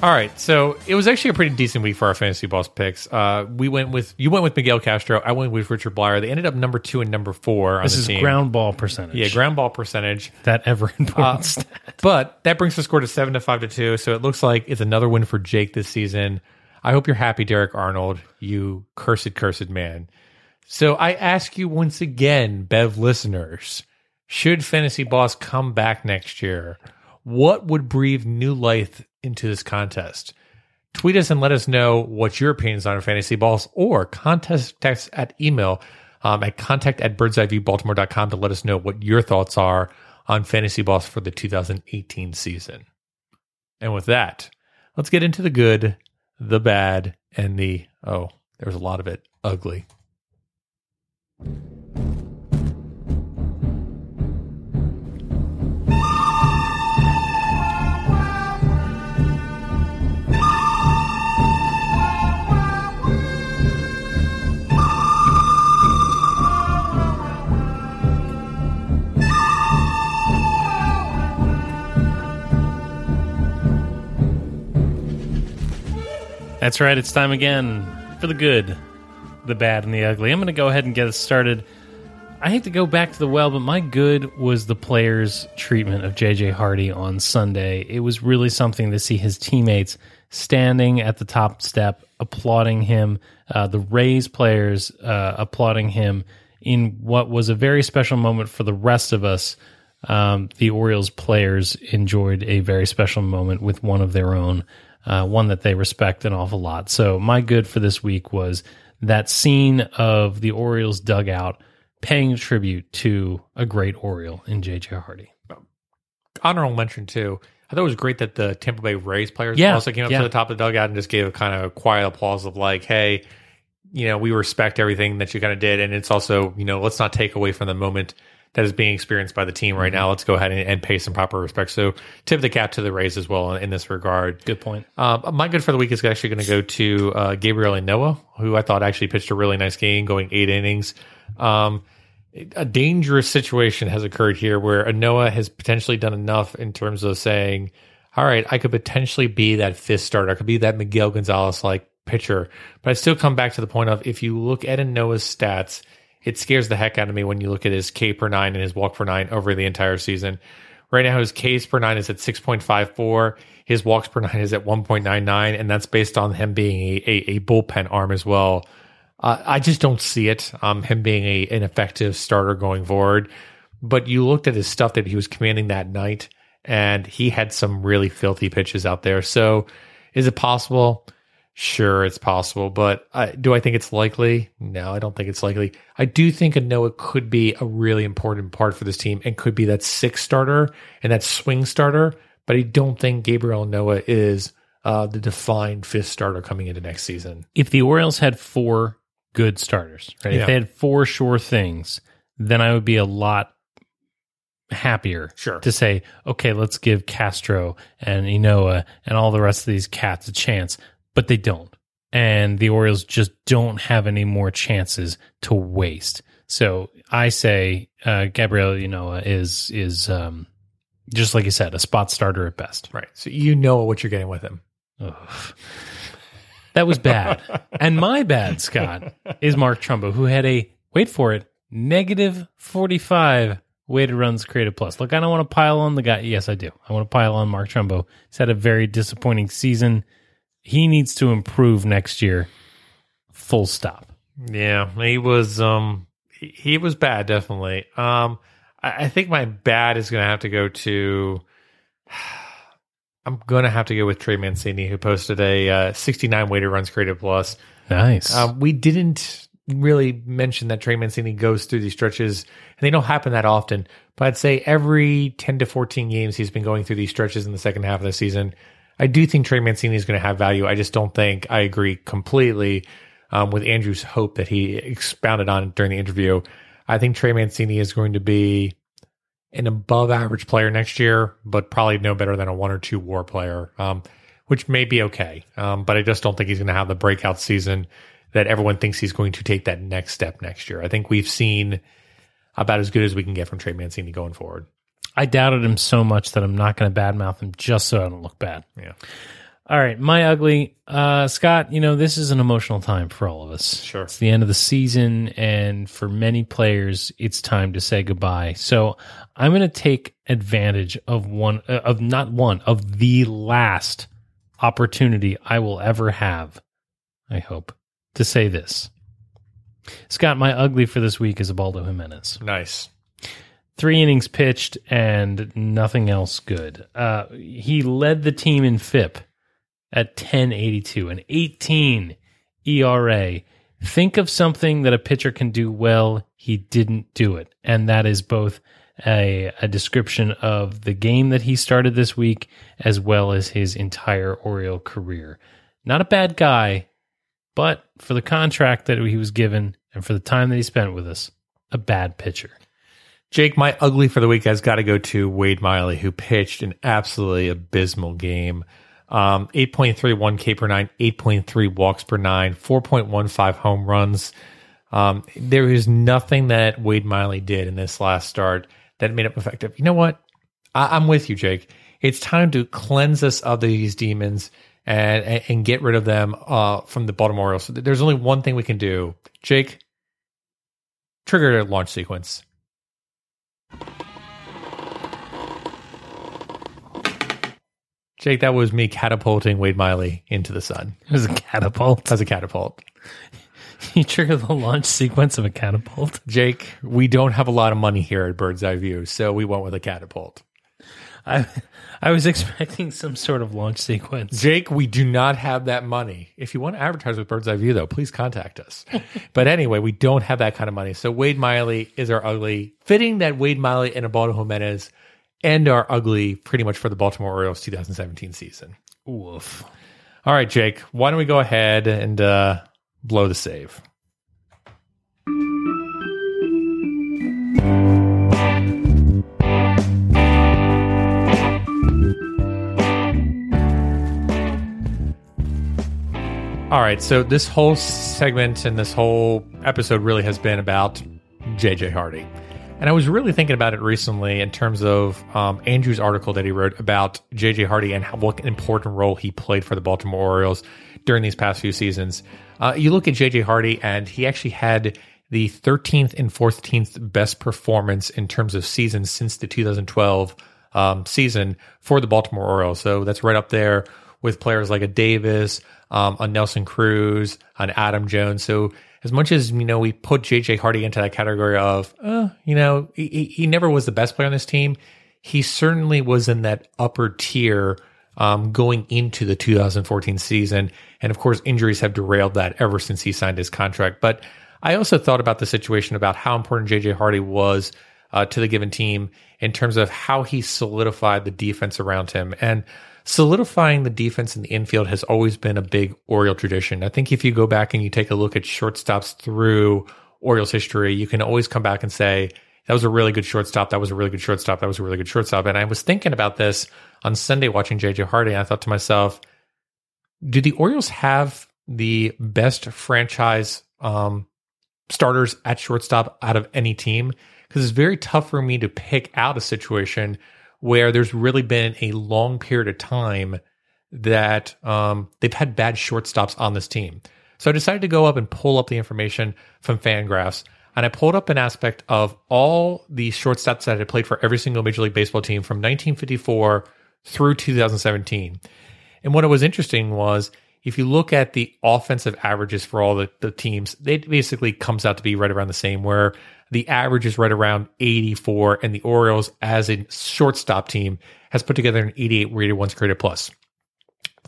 All right, so it was actually a pretty decent week for our fantasy boss picks. Uh, we went with you went with Miguel Castro. I went with Richard Bleier. They ended up number two and number four on This the is team. ground ball percentage. yeah, ground ball percentage. that ever important Uh, stat. But that brings the score to seven to five to two. So it looks like it's another win for Jake this season. I hope you're happy, Derek Arnold, you cursed, cursed man. So I ask you once again, Bev listeners, should Fantasy Boss come back next year? What would breathe new life into this contest? Tweet us and let us know what your opinions on Fantasy Balls or contest text at email um, at contact at birdseyeviewbaltimore.com to let us know what your thoughts are on Fantasy balls for the 2018 season. And with that, let's get into the good, the bad, and the, oh, there's a lot of it, ugly. That's right. It's time again for the good, the bad, and the ugly. I'm going to go ahead and get us started. I hate to go back to the well, but my good was the players' treatment of JJ Hardy on Sunday. It was really something to see his teammates standing at the top step, applauding him, uh, the Rays players uh, applauding him in what was a very special moment for the rest of us. Um, the Orioles players enjoyed a very special moment with one of their own, uh, one that they respect an awful lot. So, my good for this week was that scene of the Orioles dugout paying tribute to a great Oriole in JJ Hardy. Honorable mention, too. I thought it was great that the Tampa Bay Rays players Yeah, also came up yeah. to the top of the dugout and just gave a kind of quiet applause of like, hey, you know, we respect everything that you kind of did. And it's also, you know, let's not take away from the moment that is being experienced by the team right now. Let's go ahead and, and pay some proper respect. So tip the cap to the Rays as well in, in this regard. Good point. Um, my good for the week is actually going to go to uh, Gabriel Noah, who I thought actually pitched a really nice game, going eight innings. Um, a dangerous situation has occurred here where Noah has potentially done enough in terms of saying, "All right, I could potentially be that fifth starter. I could be that Miguel Gonzalez like pitcher." But I still come back to the point of if you look at Noah's stats, it scares the heck out of me when you look at his K per nine and his walk per nine over the entire season. Right now, his Ks per nine is at 6.54. His walks per nine is at 1.99. And that's based on him being a, a, a bullpen arm as well. Uh, I just don't see it, um, him being a, an effective starter going forward. But you looked at his stuff that he was commanding that night, and he had some really filthy pitches out there. So is it possible? Sure, it's possible, but uh, do I think it's likely? No, I don't think it's likely. I do think a Noah could be a really important part for this team and could be that six starter and that swing starter, but I don't think Gabriel Noah is uh, the defined fifth starter coming into next season. If the Orioles had four good starters, right? Yeah. If they had four sure things, then I would be a lot happier Sure. to say, okay, let's give Castro and Ynoa and all the rest of these cats a chance. But they don't. And the Orioles just don't have any more chances to waste. So I say uh, Gabriel Ynoa is is um, just like you said, a spot starter at best. Right. So you know what you're getting with him. Ugh. That was bad. and my bad, Scott, is Mark Trumbo, who had a, wait for it, negative 45 weighted runs created plus. Look, I don't want to pile on the guy. Yes, I do. I want to pile on Mark Trumbo. He's had a very disappointing season. He needs to improve next year. Full stop. Yeah, he was um he, he was bad definitely. Um I, I think my bad is gonna have to go to I'm gonna have to go with Trey Mancini, who posted a uh, 69 weighted runs created plus. Nice. Um, we didn't really mention that Trey Mancini goes through these stretches, and they don't happen that often. But I'd say every 10 to 14 games he's been going through these stretches in the second half of the season. I do think Trey Mancini is going to have value. I just don't think I agree completely um, with Andrew's hope that he expounded on during the interview. I think Trey Mancini is going to be an above average player next year, but probably no better than a one or two war player, um, which may be okay. Um, but I just don't think he's going to have the breakout season that everyone thinks he's going to take that next step next year. I think we've seen about as good as we can get from Trey Mancini going forward. I doubted him so much that I'm not going to badmouth him just so I don't look bad. Yeah. All right, my ugly. Uh, Scott, you know, this is an emotional time for all of us. Sure. It's the end of the season, and for many players, it's time to say goodbye. So I'm going to take advantage of one, uh, of not one, of the last opportunity I will ever have, I hope, to say this. Scott, my ugly for this week is Ubaldo Jimenez. Nice. Three innings pitched and nothing else good. Uh, he led the team in FIP at 1082, an 18 ERA. Think of something that a pitcher can do well. He didn't do it. And that is both a, a description of the game that he started this week as well as his entire Oriole career. Not a bad guy, but for the contract that he was given and for the time that he spent with us, a bad pitcher. Jake, my ugly for the week has got to go to Wade Miley, who pitched an absolutely abysmal game. Um, 8.31 K per nine, 8.3 walks per nine, 4.15 home runs. Um, there is nothing that Wade Miley did in this last start that made him effective. You know what? I, I'm with you, Jake. It's time to cleanse us of these demons and and, and get rid of them uh, from the Baltimore. So there's only one thing we can do. Jake, trigger launch sequence. Jake, that was me catapulting Wade Miley into the sun. It was a catapult. As a catapult. You trigger the launch sequence of a catapult. Jake, we don't have a lot of money here at Bird's Eye View, so we went with a catapult. I I was expecting some sort of launch sequence. Jake, we do not have that money. If you want to advertise with Bird's Eye View, though, please contact us. but anyway, we don't have that kind of money. So Wade Miley is our ugly. Fitting that Wade Miley and Ubaldo Jimenez end our ugly pretty much for the Baltimore Orioles 2017 season. Woof. All right, Jake, why don't we go ahead and uh, blow the save? All right, so this whole segment and this whole episode really has been about JJ Hardy. And I was really thinking about it recently in terms of um, Andrew's article that he wrote about JJ Hardy and how, what an important role he played for the Baltimore Orioles during these past few seasons. Uh, you look at JJ Hardy, and he actually had the 13th and 14th best performance in terms of seasons since the 2012 um, season for the Baltimore Orioles. So that's right up there with players like a Davis, um, a Nelson Cruz, an Adam Jones. So as much as you know, we put JJ Hardy into that category of, uh, you know, he, he never was the best player on this team. He certainly was in that upper tier um, going into the 2014 season, and of course, injuries have derailed that ever since he signed his contract. But I also thought about the situation about how important JJ Hardy was uh, to the given team in terms of how he solidified the defense around him. And solidifying the defense in the infield has always been a big Oriole tradition. I think if you go back and you take a look at shortstops through Orioles history, you can always come back and say, that was a really good shortstop. That was a really good shortstop. That was a really good shortstop. And I was thinking about this on Sunday watching JJ Hardy. I thought to myself, do the Orioles have the best franchise um, starters at shortstop out of any team? Because it's very tough for me to pick out a situation where there's really been a long period of time that um, they've had bad shortstops on this team. So I decided to go up and pull up the information from Fangraphs, and I pulled up an aspect of all the shortstops that had played for every single Major League Baseball team from 1954 through 2017. And what was interesting was if you look at the offensive averages for all the, the teams, it basically comes out to be right around the same, where the average is right around 84, and the Orioles, as a shortstop team, has put together an 88 weighted runs created plus.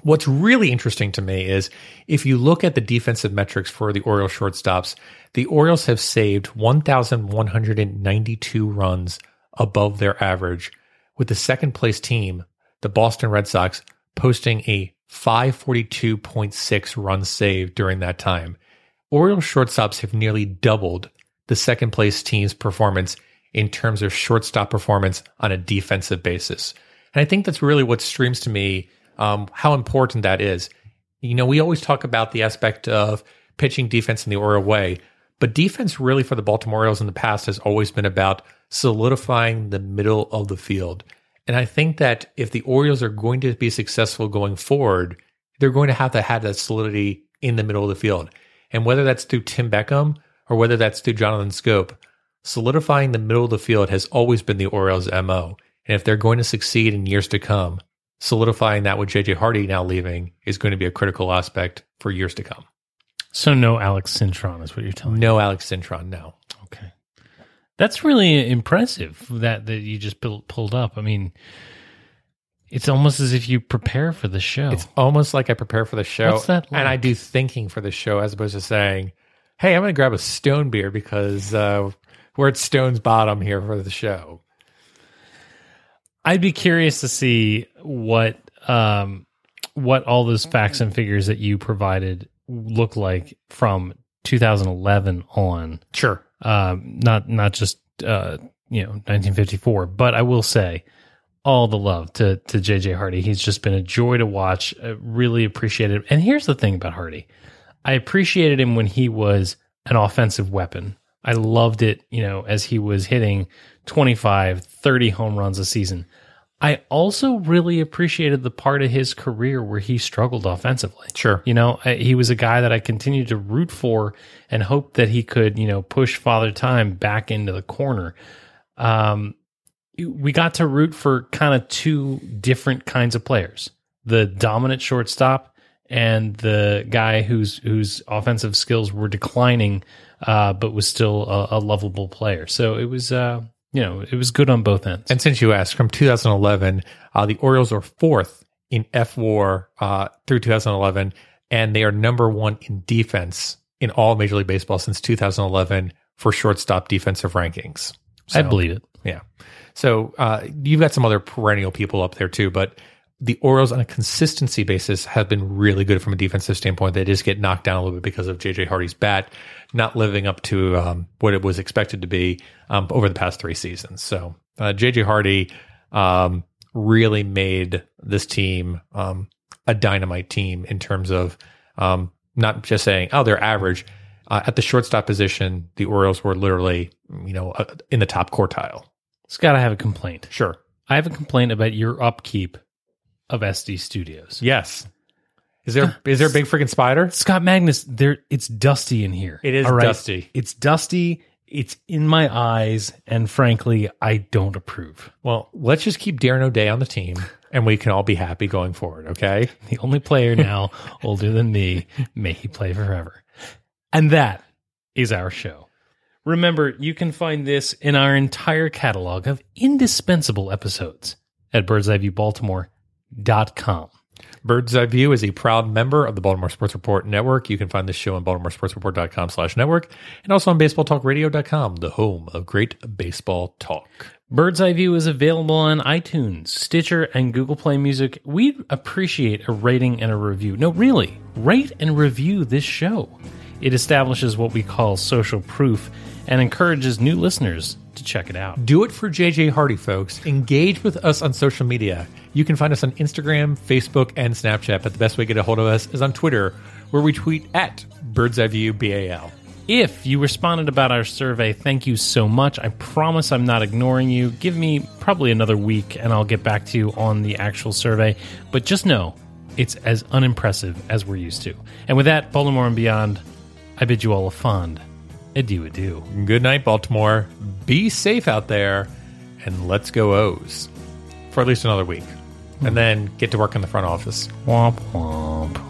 What's really interesting to me is if you look at the defensive metrics for the Orioles shortstops, the Orioles have saved 1,192 runs above their average, with the second place team, the Boston Red Sox, posting a 542.6 runs saved during that time. Orioles shortstops have nearly doubled the second place team's performance in terms of shortstop performance on a defensive basis. And I think that's really what streams to me um, how important that is. You know, we always talk about the aspect of pitching defense in the Oriole way, but defense really for the Baltimore Orioles in the past has always been about solidifying the middle of the field. And I think that if the Orioles are going to be successful going forward, they're going to have to have that solidity in the middle of the field. And whether that's through Tim Beckham or whether that's through Jonathan Schoop, solidifying the middle of the field has always been the Orioles' MO. And if they're going to succeed in years to come, solidifying that with JJ Hardy now leaving is going to be a critical aspect for years to come. So no Alex Cintron is what you're telling me. No Alex Cintron, no. Okay. That's really impressive that, that you just pull, pulled up. I mean, it's almost as if you prepare for the show. It's almost like I prepare for the show. What's that And I do thinking for the show as opposed to saying, hey, I'm going to grab a stone beer because uh, we're at Stone's Bottom here for the show. I'd be curious to see what um, what all those facts and figures that you provided look like from 2011 on. Sure. Um, not not just uh, you know 1954, but I will say all the love to to JJ Hardy. He's just been a joy to watch. I really appreciate it. And here's the thing about Hardy, I appreciated him when he was an offensive weapon. I loved it, you know, as he was hitting 25, 30 home runs a season. I also really appreciated the part of his career where he struggled offensively. Sure. You know, he was a guy that I continued to root for and hope that he could, you know, push Father Time back into the corner. Um, we got to root for kind of two different kinds of players: the dominant shortstop and the guy whose whose offensive skills were declining, uh, but was still a, a lovable player. So it was, uh, you know, it was good on both ends. And since you asked, from 2011, uh, the Orioles are fourth in F WAR uh, through 2011, and they are number one in defense in all Major League Baseball since 2011 for shortstop defensive rankings. I believe it. Yeah. So uh, you've got some other perennial people up there too, but the Orioles on a consistency basis have been really good from a defensive standpoint. They just get knocked down a little bit because of JJ Hardy's bat not living up to um, what it was expected to be um, over the past three seasons. So uh, JJ Hardy um, really made this team um, a dynamite team in terms of um, not just saying, oh, they're average. Uh, at the shortstop position, the Orioles were literally, you know, uh, in the top quartile. Scott, I have a complaint. Sure. I have a complaint about your upkeep of SD Studios. Yes. Is there is there a big freaking spider? Scott Magnus, there it's dusty in here. It is All right? dusty. It's dusty. It's in my eyes, and frankly, I don't approve. Well, let's just keep Darren O'Day on the team, and we can all be happy going forward. Okay. The only player now older than me, may he play forever. And that is our show. Remember, you can find this in our entire catalog of indispensable episodes at birdseyeviewbaltimore.com. Bird's Eye View is a proud member of the Baltimore Sports Report Network. You can find this show on baltimoresportsreport.com slash network and also on baseballtalkradio.com, the home of great baseball talk. Bird's Eye View is available on iTunes, Stitcher, and Google Play Music. We'd appreciate a rating and a review. No, really, rate and review this show. It establishes what we call social proof and encourages new listeners to check it out. Do it for JJ Hardy, folks. Engage with us on social media. You can find us on Instagram, Facebook, and Snapchat, but the best way to get a hold of us is on Twitter, where we tweet at Bird's Eye View BAL. If you responded about our survey, thank you so much. I promise I'm not ignoring you. Give me probably another week and I'll get back to you on the actual survey. But just know it's as unimpressive as we're used to. And with that, Baltimore and beyond, I bid you all a fond adieu adieu. Good night, Baltimore. Be safe out there, and let's go O's for at least another week. And hmm. then get to work in the front office. Womp womp.